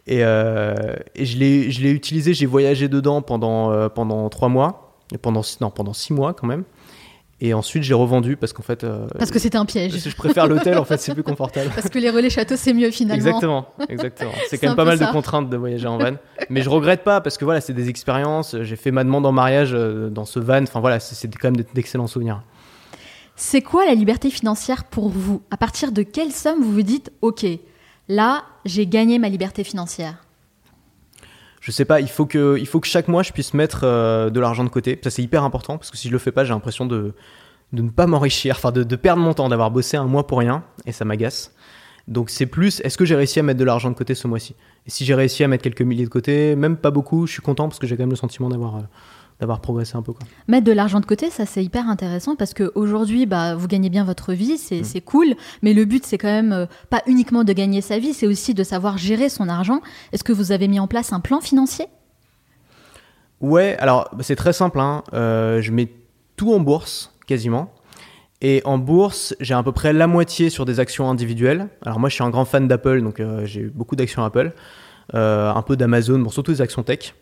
Et, et je l'ai utilisé, j'ai voyagé dedans pendant, pendant trois mois. pendant, non, pendant six mois quand même. Et ensuite, j'ai revendu parce qu'en fait. euh, Parce que c'était un piège. je préfère l'hôtel, en fait, c'est plus <laughs> confortable. Parce que les relais châteaux, c'est mieux finalement. Exactement, exactement. <laughs> C'est quand même pas mal ça. de contraintes de voyager en van. Mais je regrette pas parce que voilà, c'est des expériences. J'ai fait ma demande en mariage euh, dans ce van. Enfin voilà, c'est quand même d'excellents souvenirs. C'est quoi la liberté financière pour vous? À partir de quelle somme vous vous dites, ok, là, j'ai gagné ma liberté financière Je sais pas, il faut que, il faut que chaque mois je puisse mettre euh, de l'argent de côté. Ça c'est hyper important parce que si je le fais pas, j'ai l'impression de, de ne pas m'enrichir, enfin de, de perdre mon temps, d'avoir bossé un mois pour rien et ça m'agace. Donc c'est plus, est-ce que j'ai réussi à mettre de l'argent de côté ce mois-ci? Et si j'ai réussi à mettre quelques milliers de côté, même pas beaucoup, je suis content parce que j'ai quand même le sentiment d'avoir, euh, d'avoir progressé un peu. Quoi. Mettre de l'argent de côté, ça c'est hyper intéressant parce qu'aujourd'hui, bah, vous gagnez bien votre vie, c'est Mm. c'est cool, mais le but c'est quand même euh, pas uniquement de gagner sa vie, c'est aussi de savoir gérer son argent. Est-ce que vous avez mis en place un plan financier? Ouais, alors c'est très simple. Hein. Euh, je mets tout en bourse, quasiment. Et en bourse, j'ai à peu près la moitié sur des actions individuelles. Alors moi, je suis un grand fan d'Apple, donc euh, j'ai beaucoup d'actions Apple, Euh, un peu d'Amazon, bon, surtout des actions tech.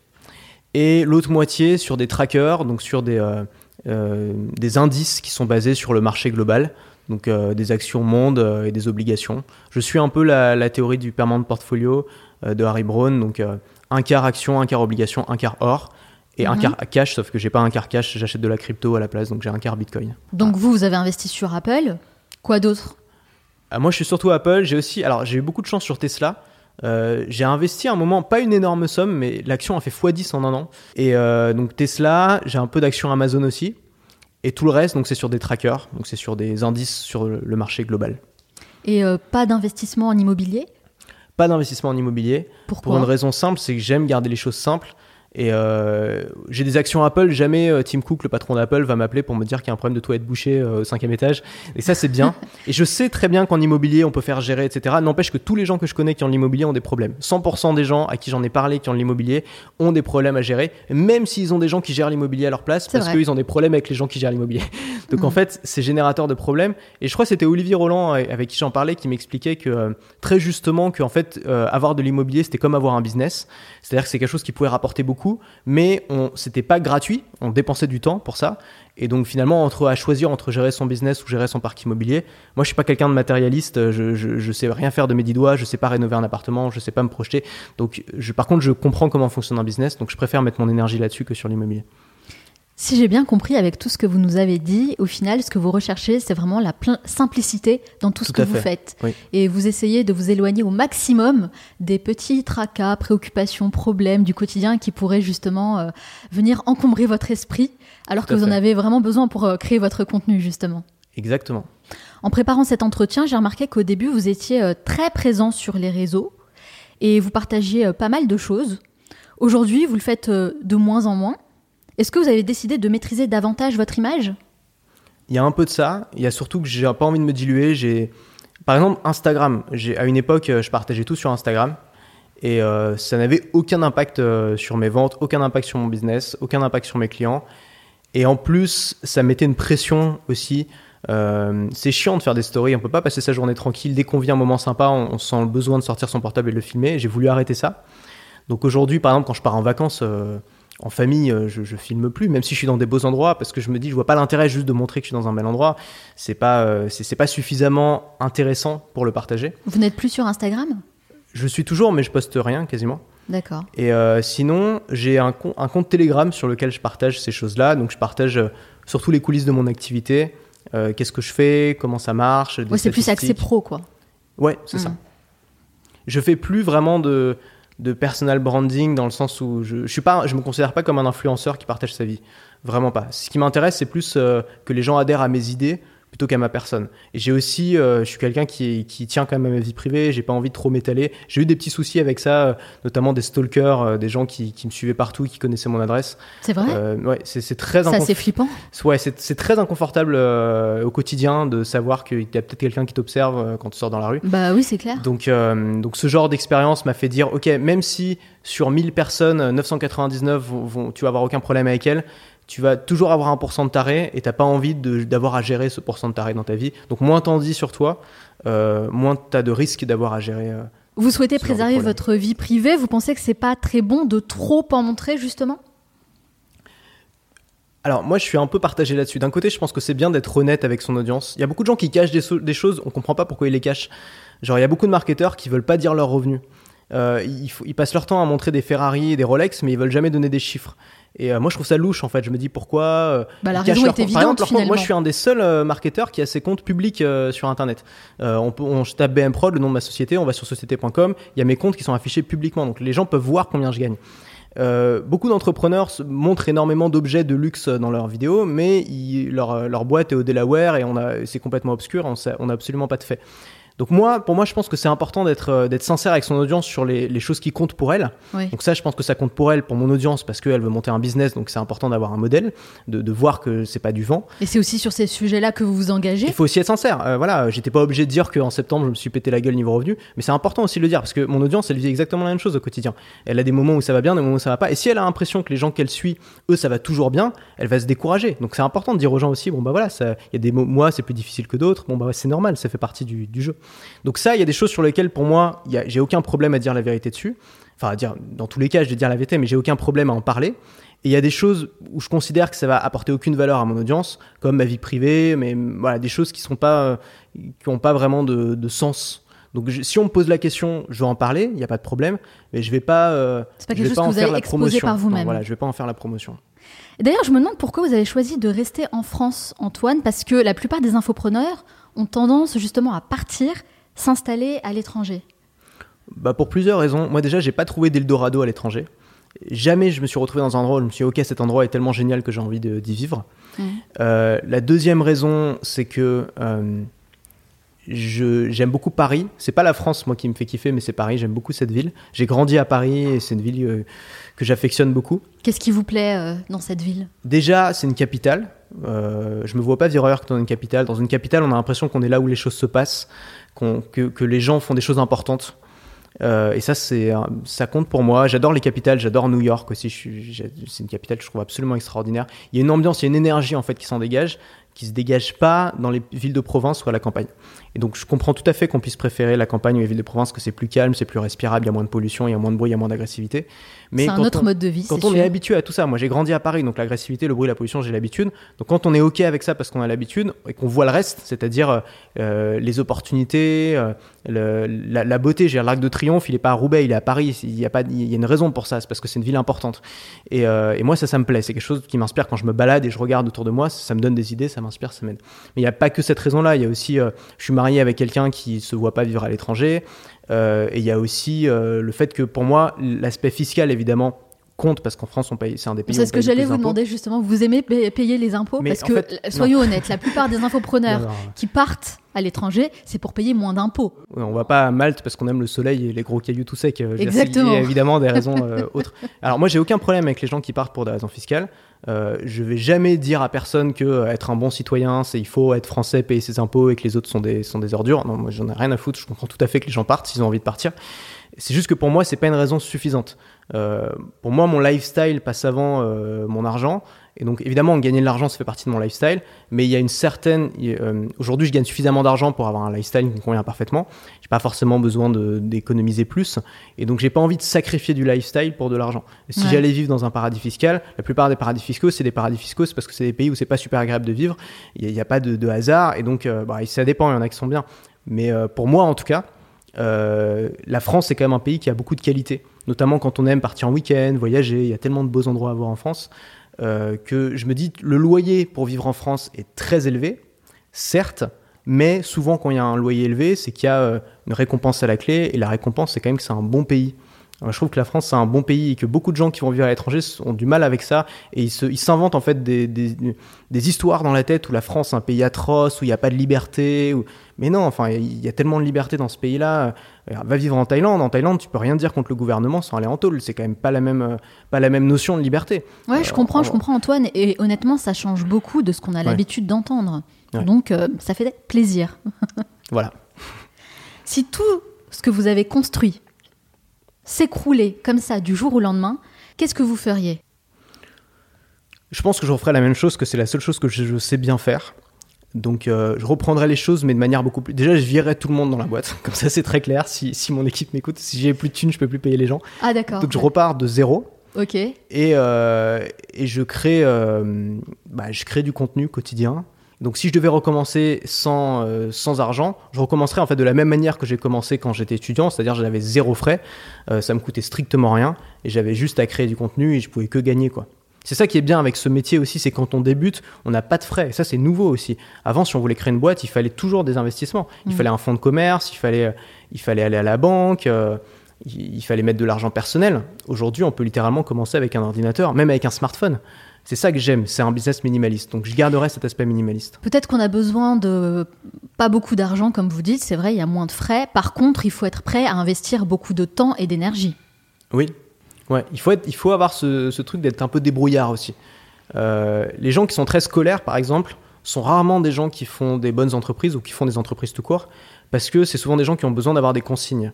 Et l'autre moitié sur des trackers, donc sur des, euh, euh, des indices qui sont basés sur le marché global, donc euh, des actions monde euh, et des obligations. Je suis un peu la, la théorie du permanent portfolio de Harry Brown, donc un quart action, un quart obligation, un quart or et un Mhm. quart cash, sauf que j'ai pas un quart cash, j'achète de la crypto à la place, donc j'ai un quart bitcoin. Donc vous, vous avez investi sur Apple. Quoi d'autre? Euh, moi, je suis surtout Apple. J'ai aussi, alors j'ai eu beaucoup de chance sur Tesla. Euh, j'ai investi à un moment, pas une énorme somme, mais l'action a fait x10 en un an. Et euh, donc Tesla, j'ai un peu d'actions Amazon aussi. Et tout le reste, donc c'est sur des trackers, donc c'est sur des indices sur le le marché global. Et euh, pas d'investissement en immobilier? Pas d'investissement en immobilier. Pourquoi? Pour une raison simple, c'est que j'aime garder les choses simples. Et euh, j'ai des actions Apple, jamais euh, Tim Cook, le patron d'Apple, va m'appeler pour me dire qu'il y a un problème de toilette bouchée euh, au cinquième étage. Et ça, c'est bien. <laughs> et je sais très bien qu'en immobilier, on peut faire gérer, etc. N'empêche que tous les gens que je connais qui ont de l'immobilier ont des problèmes. 100% des gens à qui j'en ai parlé qui ont de l'immobilier ont des problèmes à gérer, même s'ils ont des gens qui gèrent l'immobilier à leur place, parce qu'ils ont des problèmes avec les gens qui gèrent l'immobilier. <laughs> Donc en fait, c'est générateur de problèmes. Et je crois que c'était Olivier Roland euh, avec qui j'en parlais qui m'expliquait que euh, très justement que en fait avoir de l'immobilier c'était comme avoir un business, c'est-à-dire que c'est quelque chose qui pouvait rapporter beaucoup, mais on c'était pas gratuit, on dépensait du temps pour ça. Et donc finalement entre à choisir entre gérer son business ou gérer son parc immobilier, moi je suis pas quelqu'un de matérialiste, je, je, sais rien faire de mes dix doigts, je sais pas rénover un appartement, je sais pas me projeter. Donc je, par contre je comprends comment fonctionne un business, donc je préfère mettre mon énergie là-dessus que sur l'immobilier. Si j'ai bien compris avec tout ce que vous nous avez dit, au final, ce que vous recherchez, c'est vraiment la simplicité dans tout, ce que vous fait. faites. Oui. Et vous essayez de vous éloigner au maximum des petits tracas, préoccupations, problèmes du quotidien qui pourraient justement euh, venir encombrer votre esprit, alors Tout que vous en avez vraiment besoin pour euh, créer votre contenu, justement. Exactement. En préparant cet entretien, j'ai remarqué qu'au début, vous étiez euh, très présent sur les réseaux et vous partagiez pas mal de choses. Aujourd'hui, vous le faites de moins en moins. Est-ce que vous avez décidé de maîtriser davantage votre image? Il y a un peu de ça. Il y a surtout que j'ai pas envie de me diluer. J'ai, par exemple, Instagram. J'ai, à une époque, euh, je partageais tout sur Instagram. Et euh, ça n'avait aucun impact euh, sur mes ventes, aucun impact sur mon business, aucun impact sur mes clients. Et en plus, ça mettait une pression aussi. C'est chiant de faire des stories, on peut pas passer sa journée tranquille. Dès qu'on vit un moment sympa, on, on sent le besoin de sortir son portable et de le filmer. J'ai voulu arrêter ça. Donc aujourd'hui, par exemple, quand je pars en vacances en famille, euh, je, je filme plus, même si je suis dans des beaux endroits, parce que je me dis, je vois pas l'intérêt juste de montrer que je suis dans un bel endroit. C'est pas, euh, c'est pas suffisamment intéressant pour le partager. Vous n'êtes plus sur Instagram? Je suis toujours, mais je poste rien quasiment. D'accord. Et euh, sinon, j'ai un, com- un compte Telegram sur lequel je partage ces choses-là. Donc, je partage euh, surtout les coulisses de mon activité. Qu'est-ce que je fais? Comment ça marche? Ouais, c'est plus axé pro, quoi. Ouais, c'est ça. Je fais plus vraiment de, de personal branding dans le sens où je, je suis pas, je me considère pas comme un influenceur qui partage sa vie. Vraiment pas. Ce qui m'intéresse, c'est plus euh, que les gens adhèrent à mes idées plutôt qu'à ma personne. Et j'ai aussi, euh, je suis quelqu'un qui, qui tient quand même à ma vie privée. J'ai pas envie de trop m'étaler. J'ai eu des petits soucis avec ça, euh, notamment des stalkers, euh, des gens qui, qui me suivaient partout, qui connaissaient mon adresse. C'est vrai? Euh, ouais, c'est c'est très Ça, c'est flippant. Ouais, c'est c'est très inconfortable euh, au quotidien de savoir qu'il y a peut-être quelqu'un qui t'observe euh, quand tu sors dans la rue. Bah oui, c'est clair. Donc, euh, donc ce genre d'expérience m'a fait dire, ok, même si sur 1000 personnes, euh, 999 vont, vont- tu vas avoir aucun problème avec elles, tu vas toujours avoir un pourcent de taré et t'as pas envie de- d'avoir à gérer ce pourcent de taré dans ta vie. Donc moins t'en dis sur toi, euh, moins t'as de risques d'avoir à gérer. euh. Vous souhaitez préserver votre vie privée? Vous pensez que c'est pas très bon de trop en montrer, justement? Alors moi je suis un peu partagé là-dessus. D'un côté je pense que c'est bien d'être honnête avec son audience. Il y a beaucoup de gens qui cachent des, so- des choses, on comprend pas pourquoi ils les cachent. Genre il y a beaucoup de marketeurs qui veulent pas dire leurs revenus. Euh, ils, ils passent leur temps à montrer des Ferrari et des Rolex, mais ils veulent jamais donner des chiffres. Et euh, moi je trouve ça louche en fait. Je me dis pourquoi. euh, Bah, la raison est compte. Par exemple, évidente, compte- moi je suis un des seuls euh, marketeurs qui a ses comptes publics sur internet. On, peut, on je tape BM Prod, le nom de ma société, on va sur société.com, il y a mes comptes qui sont affichés publiquement, donc les gens peuvent voir combien je gagne. Beaucoup d'entrepreneurs montrent énormément d'objets de luxe dans leurs vidéos, mais ils- leur, leur boîte est au Delaware et c'est complètement obscur, on n'a absolument pas de fait. Donc moi, pour moi, je pense que c'est important d'être euh, d'être sincère avec son audience sur les, les choses qui comptent pour elle. Oui. Donc ça, je pense que ça compte pour elle, pour mon audience, parce qu'elle veut monter un business, donc c'est important d'avoir un modèle, de, de voir que c'est pas du vent. Et c'est aussi sur ces sujets-là que vous vous engagez? Il faut aussi être sincère. Euh, voilà, j'étais pas obligé de dire qu'en septembre, je me suis pété la gueule niveau revenu, mais c'est important aussi de le dire parce que mon audience, elle vit exactement la même chose au quotidien. Elle a des moments où ça va bien, des moments où ça va pas. Et si elle a l'impression que les gens qu'elle suit, eux, ça va toujours bien, elle va se décourager. Donc c'est important de dire aux gens aussi, bon bah voilà, il y a des mo- mois c'est plus difficile que d'autres. Bon bah c'est normal, ça fait partie du, du jeu. Donc ça, il y a des choses sur lesquelles pour moi, il y a- j'ai aucun problème à dire la vérité dessus. Enfin, à dire, dans tous les cas, je vais dire la vérité, mais j'ai aucun problème à en parler. Et il y a des choses où je considère que ça va apporter aucune valeur à mon audience, comme ma vie privée, mais voilà, des choses qui sont pas, qui ont pas vraiment de, de sens. Donc je- si on me pose la question, je vais en parler, il n'y a pas de problème, mais je vais pas, euh, C'est pas je quelque vais chose pas que en vous faire la promotion. par vous-même. Non, Voilà, je vais pas en faire la promotion. D'ailleurs, je me demande pourquoi vous avez choisi de rester en France, Antoine, parce que la plupart des infopreneurs ont tendance justement à partir, s'installer à l'étranger. Bah pour plusieurs raisons. Moi déjà, j'ai pas trouvé d'Eldorado à l'étranger. Jamais je me suis retrouvé dans un endroit où je me suis dit, ok, cet endroit est tellement génial que j'ai envie d'y vivre. Euh, la deuxième raison, c'est que euh, j'aime beaucoup Paris. C'est pas la France, moi, qui me fait kiffer, mais c'est Paris. J'aime beaucoup cette ville. J'ai grandi à Paris et c'est une ville euh, que j'affectionne beaucoup. Qu'est-ce qui vous plaît dans cette ville? Déjà, c'est une capitale. Euh, je me vois pas vivre dans une capitale. Dans une capitale, on a l'impression qu'on est là où les choses se passent, que, les gens font des choses importantes. Euh, et ça, ça compte pour moi. J'adore les capitales, j'adore New York aussi. C'est une capitale que je trouve absolument extraordinaire. Il y a une ambiance, il y a une énergie en fait qui s'en dégage, qui se dégage pas dans les villes de province ou à la campagne. Et donc, je comprends tout à fait qu'on puisse préférer la campagne ou les villes de province, que c'est plus calme, c'est plus respirable, il y a moins de pollution, il y a moins de bruit, il y a moins d'agressivité. Mais C'est un autre on- mode de vie, quand on sûr. est habitué à tout ça, moi j'ai grandi à Paris, donc l'agressivité, le bruit, la pollution, j'ai l'habitude. Donc quand on est ok avec ça parce qu'on a l'habitude et qu'on voit le reste, c'est-à-dire euh, les opportunités, euh, le- la, la beauté, j'ai l'arc de triomphe, il est pas à Roubaix, il est à Paris. Il y a pas, il y a une raison pour ça, c'est parce que c'est une ville importante. Et, euh, et moi ça, ça me plaît. C'est quelque chose qui m'inspire quand je me balade et je regarde autour de moi. Ça, ça me donne des idées, ça m'inspire, ça m'aide. Mais il n'y a pas que cette raison-là. Il y a aussi, je suis marié avec quelqu'un qui se voit pas vivre à l'étranger. Euh, et il y a aussi euh, le fait que pour moi, l'aspect fiscal évidemment compte parce qu'en France on paye, c'est un des pays. C'est ce que j'allais vous demander justement. Vous aimez pa- payer les impôts? Mais Parce que, fait, euh, soyons honnêtes, la plupart des infopreneurs <laughs> Non, non, qui partent à l'étranger, c'est pour payer moins d'impôts. Ouais, On va pas à Malte parce qu'on aime le soleil et les gros cailloux tout secs. euh, Exactement. Il y a évidemment des raisons <laughs> euh, autres. Alors moi j'ai aucun problème avec les gens qui partent pour des raisons fiscales. Euh, je vais jamais dire à personne que euh, être un bon citoyen, c'est il faut être français, payer ses impôts et que les autres sont des sont des ordures. Non, moi j'en ai rien à foutre. Je comprends tout à fait que les gens partent s'ils ont envie de partir. C'est juste que pour moi c'est pas une raison suffisante. Euh, pour moi mon lifestyle passe avant euh, mon argent. Et donc évidemment gagner de l'argent ça fait partie de mon lifestyle. Mais il y a une certaine. euh, Aujourd'hui je gagne suffisamment d'argent pour avoir un lifestyle qui me convient parfaitement. J'ai pas forcément besoin d'économiser plus. Et donc j'ai pas envie de sacrifier du lifestyle pour de l'argent. Si Ouais. j'allais vivre dans un paradis fiscal, la plupart des paradis fiscaux, c'est des paradis fiscaux, c'est parce que c'est des pays où c'est pas super agréable de vivre. Il n'y a, pas de, de hasard. Et donc bah, ça dépend, il y en a qui sont bien. Mais pour moi en tout cas, euh, la France c'est quand même un pays qui a beaucoup de qualités. Notamment quand on aime partir en week-end, voyager, il y a tellement de beaux endroits à voir en France. euh, que je me dis le loyer pour vivre en France est très élevé, certes, mais souvent quand il y a un loyer élevé, c'est qu'il y a euh, une récompense à la clé, et la récompense c'est quand même que c'est un bon pays. Je trouve que la France c'est un bon pays et que beaucoup de gens qui vont vivre à l'étranger ont du mal avec ça et ils s'inventent en fait des, des, des histoires dans la tête où la France est un pays atroce, où il n'y a pas de liberté. Où... Mais non, enfin il y a tellement de liberté dans ce pays-là. Euh, Va vivre en Thaïlande. En Thaïlande, tu peux rien dire contre le gouvernement sans aller en tôle. C'est quand même pas la même, euh, pas la même notion de liberté. Ouais, je Euh, comprends, en- je comprends Antoine. Et honnêtement, ça change beaucoup de ce qu'on a Ouais. l'habitude d'entendre. Ouais. Donc, euh, ça fait plaisir. <laughs> Voilà. Si tout ce que vous avez construit s'écroulait comme ça du jour au lendemain, qu'est-ce que vous feriez? Je pense que je referai la même chose, que c'est la seule chose que je, sais bien faire. Donc euh, je reprendrai les choses, mais de manière beaucoup plus... Déjà, je virerai tout le monde dans la boîte. <laughs> Comme ça, c'est très clair. Si, si mon équipe m'écoute, si j'ai plus de thunes, je peux plus payer les gens. Ah d'accord. Donc je repars de zéro. Ok. Et, euh, et je, crée, euh, bah, je crée du contenu quotidien. Donc si je devais recommencer sans, euh, sans argent, je recommencerais en fait de la même manière que j'ai commencé quand j'étais étudiant, c'est-à-dire j'avais zéro frais, euh, ça me coûtait strictement rien et j'avais juste à créer du contenu et je pouvais que gagner quoi. C'est ça qui est bien avec ce métier aussi, c'est quand on débute, on n'a pas de frais. Et ça, c'est nouveau aussi. Avant, si on voulait créer une boîte, il fallait toujours des investissements. Il Mhm. fallait un fonds de commerce, il fallait, il fallait aller à la banque, euh, il, il fallait mettre de l'argent personnel. Aujourd'hui, on peut littéralement commencer avec un ordinateur, même avec un smartphone. C'est ça que j'aime, c'est un business minimaliste. Donc je garderai cet aspect minimaliste. Peut-être qu'on a besoin de pas beaucoup d'argent, comme vous dites, c'est vrai, il y a moins de frais. Par contre, il faut être prêt à investir beaucoup de temps et d'énergie. Oui, ouais, il faut, être, il faut avoir ce, ce truc d'être un peu débrouillard aussi. Euh, les gens qui sont très scolaires, par exemple, sont rarement des gens qui font des bonnes entreprises ou qui font des entreprises tout court, parce que c'est souvent des gens qui ont besoin d'avoir des consignes.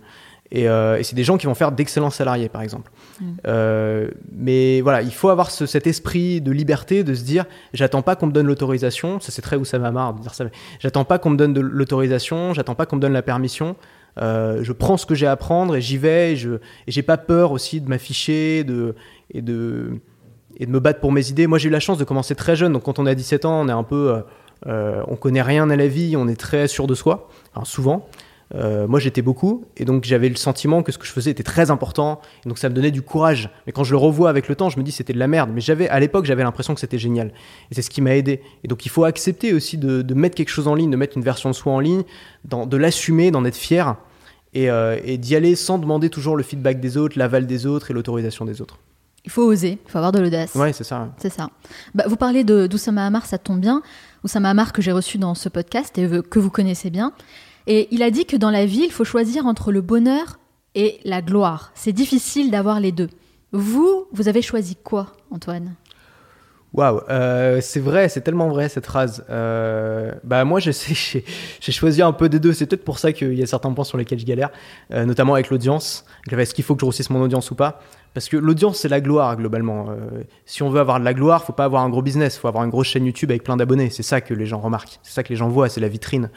Et, euh, et c'est des gens qui vont faire d'excellents salariés, par exemple. Mm. Euh, mais voilà, il faut avoir ce- cet esprit de liberté, de se dire, j'attends pas qu'on me donne l'autorisation. Ça, c'est très où ça m'a marre de dire ça. mais J'attends pas qu'on me donne de l'autorisation, j'attends pas qu'on me donne la permission. Euh, je prends ce que j'ai à prendre et j'y vais. Et je j'ai pas peur aussi de m'afficher de, et, de, et de me battre pour mes idées. Moi, j'ai eu la chance de commencer très jeune. Donc, quand on a 17 ans, on est un peu. on connaît rien à la vie, on est très sûr de soi, enfin, souvent. Euh, moi, j'étais beaucoup, et donc j'avais le sentiment que ce que je faisais était très important, et donc ça me donnait du courage. Mais quand je le revois avec le temps, je me dis c'était de la merde. Mais j'avais, à l'époque, j'avais l'impression que c'était génial, et c'est ce qui m'a aidé. Et donc, il faut accepter aussi de, de mettre quelque chose en ligne, de mettre une version de soi en ligne, de l'assumer, d'en être fier, et, euh, et d'y aller sans demander toujours le feedback des autres, l'aval des autres et l'autorisation des autres. Il faut oser, il faut avoir de l'audace. Ouais, c'est ça. C'est ça. Bah, vous parlez de d'Oussama Hamar, ça tombe bien. Oussama Hamar que j'ai reçu dans ce podcast et que vous connaissez bien. Et il a dit que dans la vie, il faut choisir entre le bonheur et la gloire. C'est difficile d'avoir les deux. Vous, vous avez choisi quoi, Antoine? Waouh, euh, c'est vrai, c'est tellement vrai cette phrase. Euh, bah moi, je sais, <laughs> j'ai choisi un peu des deux. C'est peut-être pour ça qu'il y a certains points sur lesquels je galère, euh, notamment avec l'audience. Est-ce qu'il faut que je grossisse mon audience ou pas? Parce que l'audience, c'est la gloire globalement. Euh, si on veut avoir de la gloire, faut pas avoir un gros business, faut avoir une grosse chaîne YouTube avec plein d'abonnés. C'est ça que les gens remarquent, c'est ça que les gens voient, c'est la vitrine.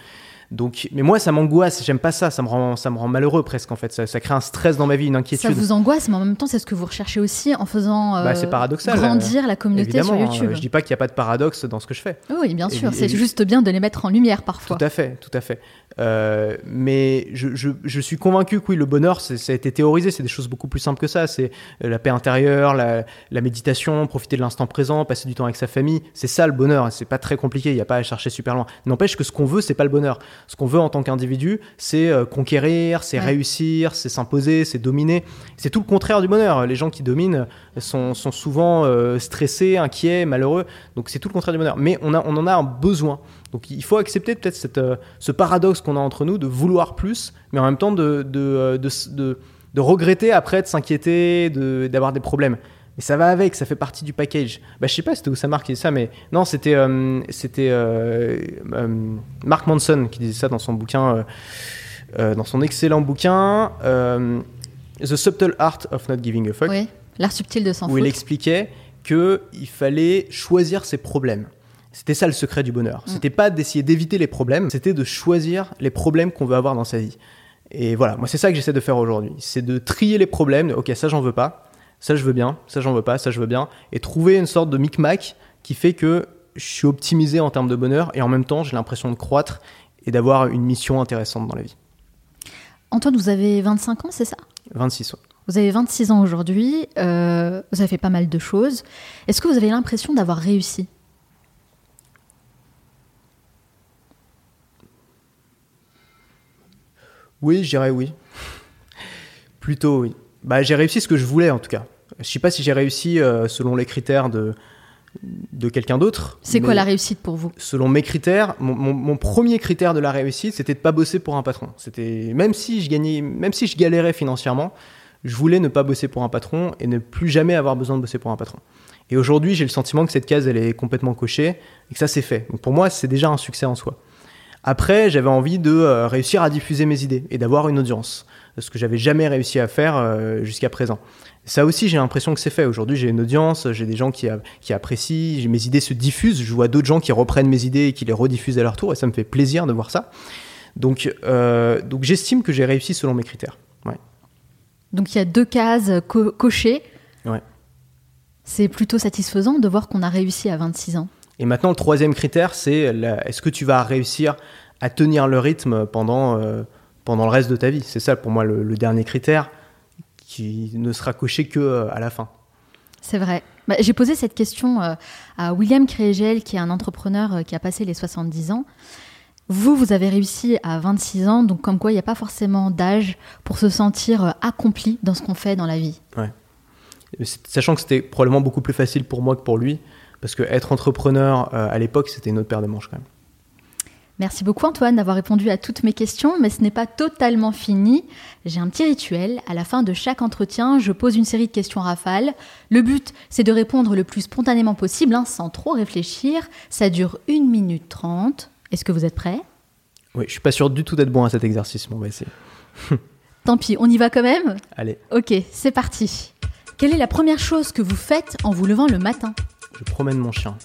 Donc, mais moi, ça m'angoisse. J'aime pas ça. Ça me rend, ça me rend malheureux presque en fait. Ça, ça crée un stress dans ma vie, une Ça inquiétude. vous angoisse, mais en même temps, c'est ce que vous recherchez aussi en faisant euh, Bah, c'est paradoxal, grandir la communauté Évidemment, sur hein, YouTube. je dis pas qu'il n'y a pas de paradoxe dans ce que je fais. Oui, bien sûr. C'est juste bien de les mettre en lumière parfois. Tout à fait, tout à fait. Euh, mais je, je, je suis convaincu que oui, le bonheur, c'est- ça a été théorisé, c'est des choses beaucoup plus simples que ça. C'est euh, la paix intérieure, la, la méditation, profiter de l'instant présent, passer du temps avec sa famille. C'est ça le bonheur. C'est pas très compliqué. Il n'y a pas à chercher super loin. N'empêche que ce qu'on veut, c'est pas le bonheur. Ce qu'on veut en tant qu'individu, c'est euh, conquérir, c'est Ouais. réussir, c'est s'imposer, c'est dominer. C'est tout le contraire du bonheur. Les gens qui dominent sont, sont souvent euh, stressés, inquiets, malheureux. Donc c'est tout le contraire du bonheur. Mais on, a, on en a un besoin. Donc il faut accepter peut-être cette, euh, ce paradoxe qu'on a entre nous de vouloir plus, mais en même temps de, de, euh, de, de- de regretter après, de s'inquiéter, de- d'avoir des problèmes. Mais ça va avec, ça fait partie du package. Bah, je sais pas c'était où ça disait ça, mais non, c'était euh, c'était euh, euh, Mark Manson qui disait ça dans son bouquin, dans son excellent bouquin The Subtle Art of Not Giving a Fuck Oui, l'art subtil de s'en où il expliquait que il fallait choisir ses problèmes. C'était ça le secret du bonheur. Mm. C'était pas d'essayer d'éviter les problèmes, c'était de choisir les problèmes qu'on veut avoir dans sa vie. Et voilà, moi c'est ça que j'essaie de faire aujourd'hui. C'est de trier les problèmes. de, ok, ça j'en veux pas, ça je veux bien, ça j'en veux pas, ça je veux bien, et trouver une sorte de micmac qui fait que je suis optimisé en termes de bonheur et en même temps j'ai l'impression de croître et d'avoir une mission intéressante dans la vie. Antoine, vous avez 25 ans, c'est ça? 26 ouais. Vous avez 26 ans aujourd'hui, euh, vous avez fait pas mal de choses. Est-ce que vous avez l'impression d'avoir réussi? Oui, je dirais oui. Plutôt oui. Bah, j'ai réussi ce que je voulais en tout cas. Je sais pas si j'ai réussi euh, selon les critères de, de quelqu'un d'autre. C'est quoi la réussite pour vous? Selon mes critères, mon, mon- mon premier critère de la réussite, c'était de pas bosser pour un patron. C'était même si je gagnais, même si je galérais financièrement, je voulais ne pas bosser pour un patron et ne plus jamais avoir besoin de bosser pour un patron. Et aujourd'hui, j'ai le sentiment que cette case, elle est complètement cochée et que ça, c'est fait. Donc pour moi, c'est déjà un succès en soi. Après, j'avais envie de euh, réussir à diffuser mes idées et d'avoir une audience, ce que j'avais jamais réussi à faire euh, jusqu'à présent. Ça aussi, j'ai l'impression que c'est fait. Aujourd'hui, j'ai une audience, j'ai des gens qui, a- qui apprécient, mes idées se diffusent, je vois d'autres gens qui reprennent mes idées et qui les rediffusent à leur tour, et ça me fait plaisir de voir ça. Donc, euh, donc j'estime que j'ai réussi selon mes critères. Ouais. Donc il y a deux cases co- cochées. Ouais. C'est plutôt satisfaisant de voir qu'on a réussi à 26 ans. Et maintenant, le troisième critère, c'est est-ce que tu vas réussir à tenir le rythme pendant, euh, pendant le reste de ta vie? C'est ça pour moi le, le dernier critère qui ne sera coché que euh, à la fin. C'est vrai. Bah, J'ai posé cette question euh, à William Crégel, qui est un entrepreneur qui a passé les 70 ans. Vous, vous avez réussi à 26 ans, donc comme quoi il n'y a pas forcément d'âge pour se sentir accompli dans ce qu'on fait dans la vie. C'est- Sachant que c'était probablement beaucoup plus facile pour moi que pour lui, parce que être entrepreneur euh, à l'époque, c'était une autre paire de manches quand même. Merci beaucoup Antoine d'avoir répondu à toutes mes questions, mais ce n'est pas totalement fini. J'ai un petit rituel. À la fin de chaque entretien, je pose une série de questions rafales. Le but, c'est de répondre le plus spontanément possible, hein, sans trop réfléchir. Ça dure 1 minute 30. Est-ce que vous êtes prêts? Oui, je suis pas sûr du tout d'être bon à cet exercice, mais on va essayer. <laughs> Tant pis, on y va quand même? Allez, Ok, c'est parti. Quelle est la première chose que vous faites en vous levant le matin? Je promène mon chien.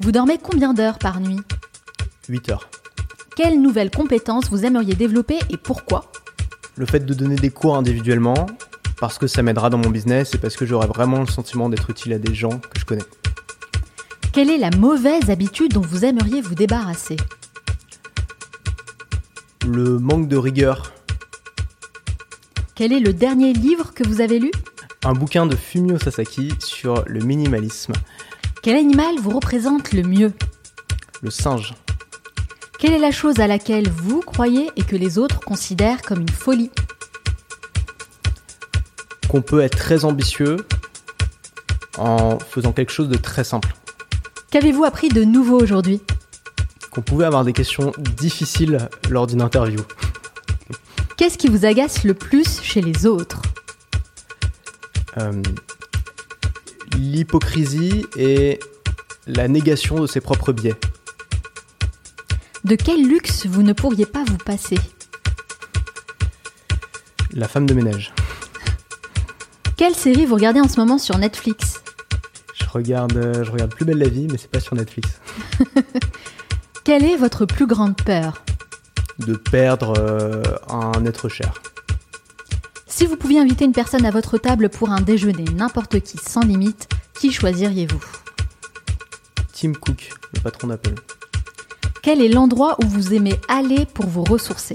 Vous dormez combien d'heures par nuit 8 heures. Quelles nouvelles compétences vous aimeriez développer et pourquoi Le fait de donner des cours individuellement, parce que ça m'aidera dans mon business et parce que j'aurai vraiment le sentiment d'être utile à des gens que je connais. Quelle est la mauvaise habitude dont vous aimeriez vous débarrasser Le manque de rigueur. Quel est le dernier livre que vous avez lu Un bouquin de Fumio Sasaki sur le minimalisme. Quel animal vous représente le mieux Le singe. Quelle est la chose à laquelle vous croyez et que les autres considèrent comme une folie Qu'on peut être très ambitieux en faisant quelque chose de très simple. Qu'avez-vous appris de nouveau aujourd'hui Qu'on pouvait avoir des questions difficiles lors d'une interview. Qu'est-ce qui vous agace le plus chez les autres Euh, L'hypocrisie et la négation de ses propres biais. De quel luxe vous ne pourriez pas vous passer? La femme de ménage. Quelle série vous regardez en ce moment sur Netflix? Je regarde, euh, je regarde Plus belle la vie, mais c'est pas sur Netflix. <laughs> Quelle est votre plus grande peur? De perdre euh, un être cher. Si vous pouviez inviter une personne à votre table pour un déjeuner, n'importe qui, sans limite, qui choisiriez-vous? Tim Cook, le patron d'Apple. Quel est l'endroit où vous aimez aller pour vous ressourcer?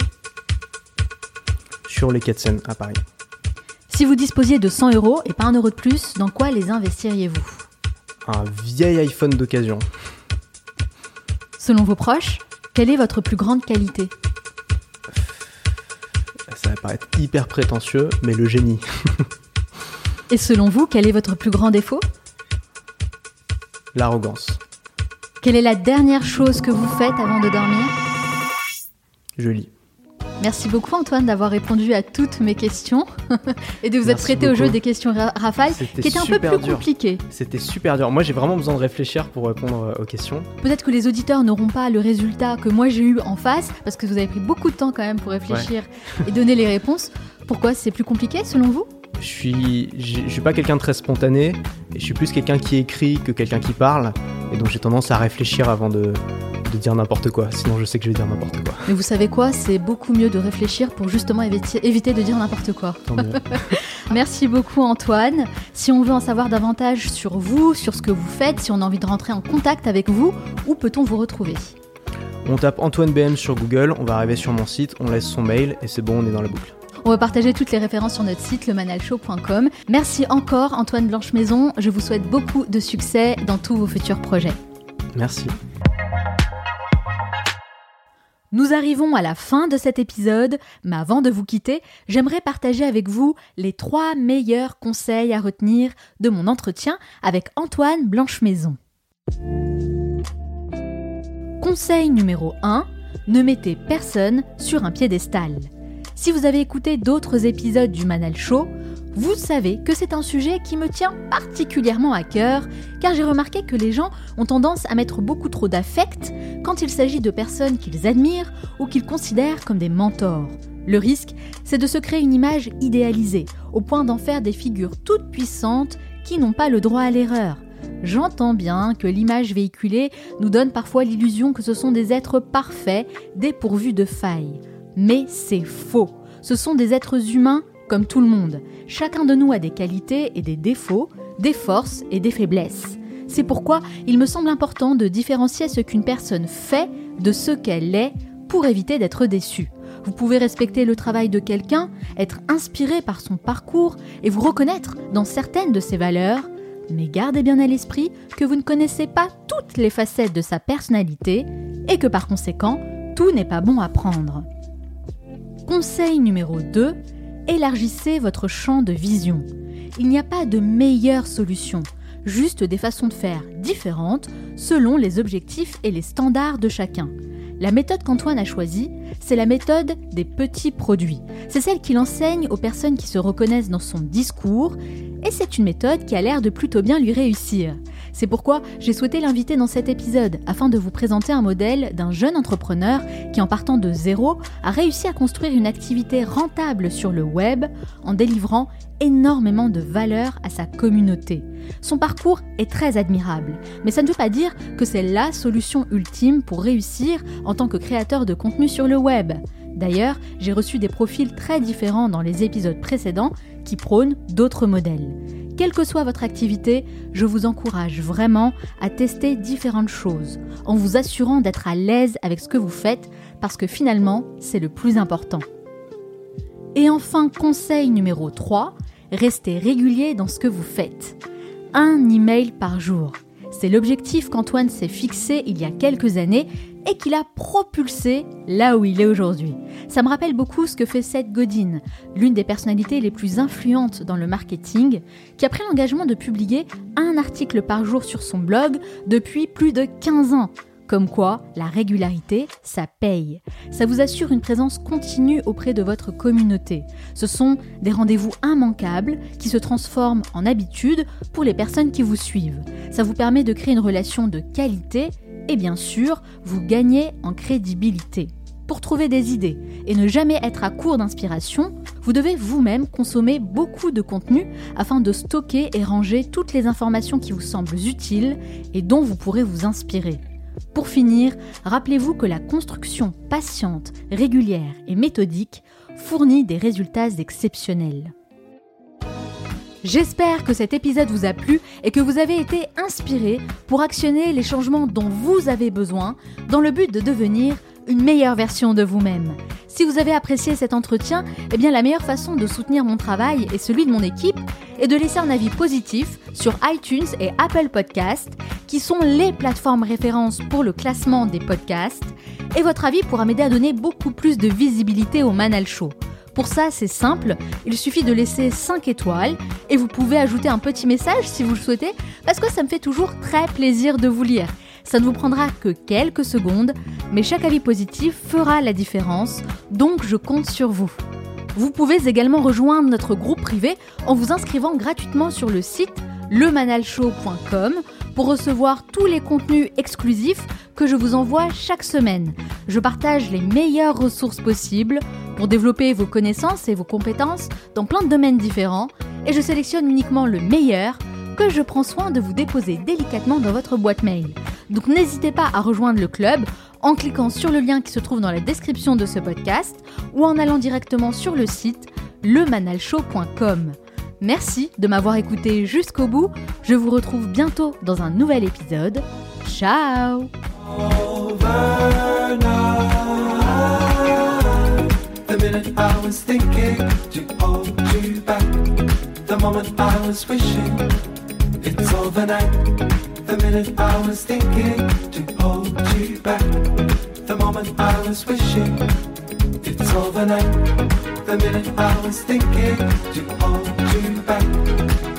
Sur les quais de Seine à Paris. Si vous disposiez de 100 euros et pas un euro de plus, dans quoi les investiriez-vous? Un vieil iPhone d'occasion. Selon vos proches, quelle est votre plus grande qualité? Paraître hyper prétentieux, mais le génie. Et selon vous, quel est votre plus grand défaut? L'arrogance. Quelle est la dernière chose que vous faites avant de dormir? Je lis. Merci beaucoup Antoine d'avoir répondu à toutes mes questions <laughs> et de vous être prêté au jeu des questions ra- rafales C'était qui était un peu plus dur. compliqué. C'était super dur. Moi, j'ai vraiment besoin de réfléchir pour répondre euh, aux questions. Peut-être que les auditeurs n'auront pas le résultat que moi j'ai eu en face parce que vous avez pris beaucoup de temps quand même pour réfléchir et donner les réponses. Pourquoi c'est plus compliqué selon vous? Je suis, je suis pas quelqu'un de très spontané, et je suis plus quelqu'un qui écrit que quelqu'un qui parle, et donc j'ai tendance à réfléchir avant de, de dire n'importe quoi. Sinon, je sais que je vais dire n'importe quoi. Mais vous savez quoi? C'est beaucoup mieux de réfléchir pour justement éviter, éviter de dire n'importe quoi. <laughs> Merci beaucoup Antoine. Si on veut en savoir davantage sur vous, sur ce que vous faites, si on a envie de rentrer en contact avec vous, où peut-on vous retrouver? On tape Antoine BM sur Google, on va arriver sur mon site, on laisse son mail, et c'est bon, on est dans la boucle. On va partager toutes les références sur notre site lemanalshow.com. Merci encore Antoine Blanche-Maison. Je vous souhaite beaucoup de succès dans tous vos futurs projets. Merci. Nous arrivons à la fin de cet épisode, mais avant de vous quitter, j'aimerais partager avec vous les trois meilleurs conseils à retenir de mon entretien avec Antoine Blanche-Maison. Conseil numéro 1, ne mettez personne sur un piédestal. Si vous avez écouté d'autres épisodes du Manal Show, vous savez que c'est un sujet qui me tient particulièrement à cœur, car j'ai remarqué que les gens ont tendance à mettre beaucoup trop d'affect quand il s'agit de personnes qu'ils admirent ou qu'ils considèrent comme des mentors. Le risque, c'est de se créer une image idéalisée, au point d'en faire des figures toutes puissantes qui n'ont pas le droit à l'erreur. J'entends bien que l'image véhiculée nous donne parfois l'illusion que ce sont des êtres parfaits, dépourvus de failles. Mais c'est faux. Ce sont des êtres humains comme tout le monde. Chacun de nous a des qualités et des défauts, des forces et des faiblesses. C'est pourquoi il me semble important de différencier ce qu'une personne fait de ce qu'elle est pour éviter d'être déçue. Vous pouvez respecter le travail de quelqu'un, être inspiré par son parcours et vous reconnaître dans certaines de ses valeurs, mais gardez bien à l'esprit que vous ne connaissez pas toutes les facettes de sa personnalité et que par conséquent, tout n'est pas bon à prendre. Conseil numéro 2, élargissez votre champ de vision. Il n'y a pas de meilleure solution, juste des façons de faire différentes selon les objectifs et les standards de chacun. La méthode qu'Antoine a choisie, c'est la méthode des petits produits. C'est celle qu'il enseigne aux personnes qui se reconnaissent dans son discours, et c'est une méthode qui a l'air de plutôt bien lui réussir. C'est pourquoi j'ai souhaité l'inviter dans cet épisode, afin de vous présenter un modèle d'un jeune entrepreneur qui, en partant de zéro, a réussi à construire une activité rentable sur le web en délivrant énormément de valeur à sa communauté. Son parcours est très admirable, mais ça ne veut pas dire que c'est la solution ultime pour réussir en tant que créateur de contenu sur le web. D'ailleurs, j'ai reçu des profils très différents dans les épisodes précédents qui prônent d'autres modèles. Quelle que soit votre activité, je vous encourage vraiment à tester différentes choses, en vous assurant d'être à l'aise avec ce que vous faites, parce que finalement, c'est le plus important. Et enfin, conseil numéro 3, restez régulier dans ce que vous faites. Un email par jour. C'est l'objectif qu'Antoine s'est fixé il y a quelques années et qu'il a propulsé là où il est aujourd'hui. Ça me rappelle beaucoup ce que fait Seth Godin, l'une des personnalités les plus influentes dans le marketing, qui a pris l'engagement de publier un article par jour sur son blog depuis plus de 15 ans. Comme quoi, la régularité, ça paye. Ça vous assure une présence continue auprès de votre communauté. Ce sont des rendez-vous immanquables qui se transforment en habitude pour les personnes qui vous suivent. Ça vous permet de créer une relation de qualité et bien sûr, vous gagnez en crédibilité. Pour trouver des idées et ne jamais être à court d'inspiration, vous devez vous-même consommer beaucoup de contenu afin de stocker et ranger toutes les informations qui vous semblent utiles et dont vous pourrez vous inspirer. Pour finir, rappelez-vous que la construction patiente, régulière et méthodique fournit des résultats exceptionnels. J'espère que cet épisode vous a plu et que vous avez été inspiré pour actionner les changements dont vous avez besoin dans le but de devenir une meilleure version de vous-même. Si vous avez apprécié cet entretien, eh bien la meilleure façon de soutenir mon travail et celui de mon équipe est de laisser un avis positif sur iTunes et Apple Podcasts, qui sont les plateformes références pour le classement des podcasts, et votre avis pourra m'aider à donner beaucoup plus de visibilité au Manal Show. Pour ça, c'est simple, il suffit de laisser 5 étoiles et vous pouvez ajouter un petit message si vous le souhaitez, parce que ça me fait toujours très plaisir de vous lire. Ça ne vous prendra que quelques secondes, mais chaque avis positif fera la différence, donc je compte sur vous. Vous pouvez également rejoindre notre groupe privé en vous inscrivant gratuitement sur le site lemanalshow.com pour recevoir tous les contenus exclusifs que je vous envoie chaque semaine. Je partage les meilleures ressources possibles pour développer vos connaissances et vos compétences dans plein de domaines différents et je sélectionne uniquement le meilleur que je prends soin de vous déposer délicatement dans votre boîte mail. Donc n'hésitez pas à rejoindre le club en cliquant sur le lien qui se trouve dans la description de ce podcast ou en allant directement sur le site lemanalshow.com. Merci de m'avoir écouté jusqu'au bout. Je vous retrouve bientôt dans un nouvel épisode. Ciao it's overnight. The minute I was thinking to hold you back. The moment I was wishing overnight. The minute I was thinking to hold you back.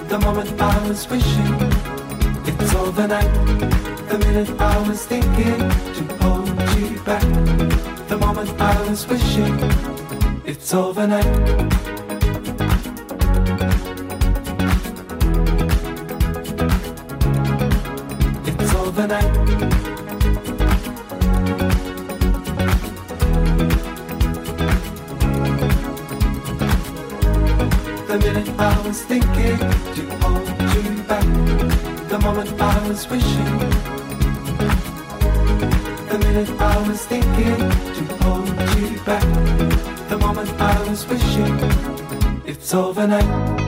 The moment I was wishing it's overnight. The minute I was thinking to hold you back. The moment I was wishing it's overnight. It's overnight. I was thinking to hold you back. The moment I was wishing. The minute I was thinking to hold you back. The moment I was wishing. It's overnight.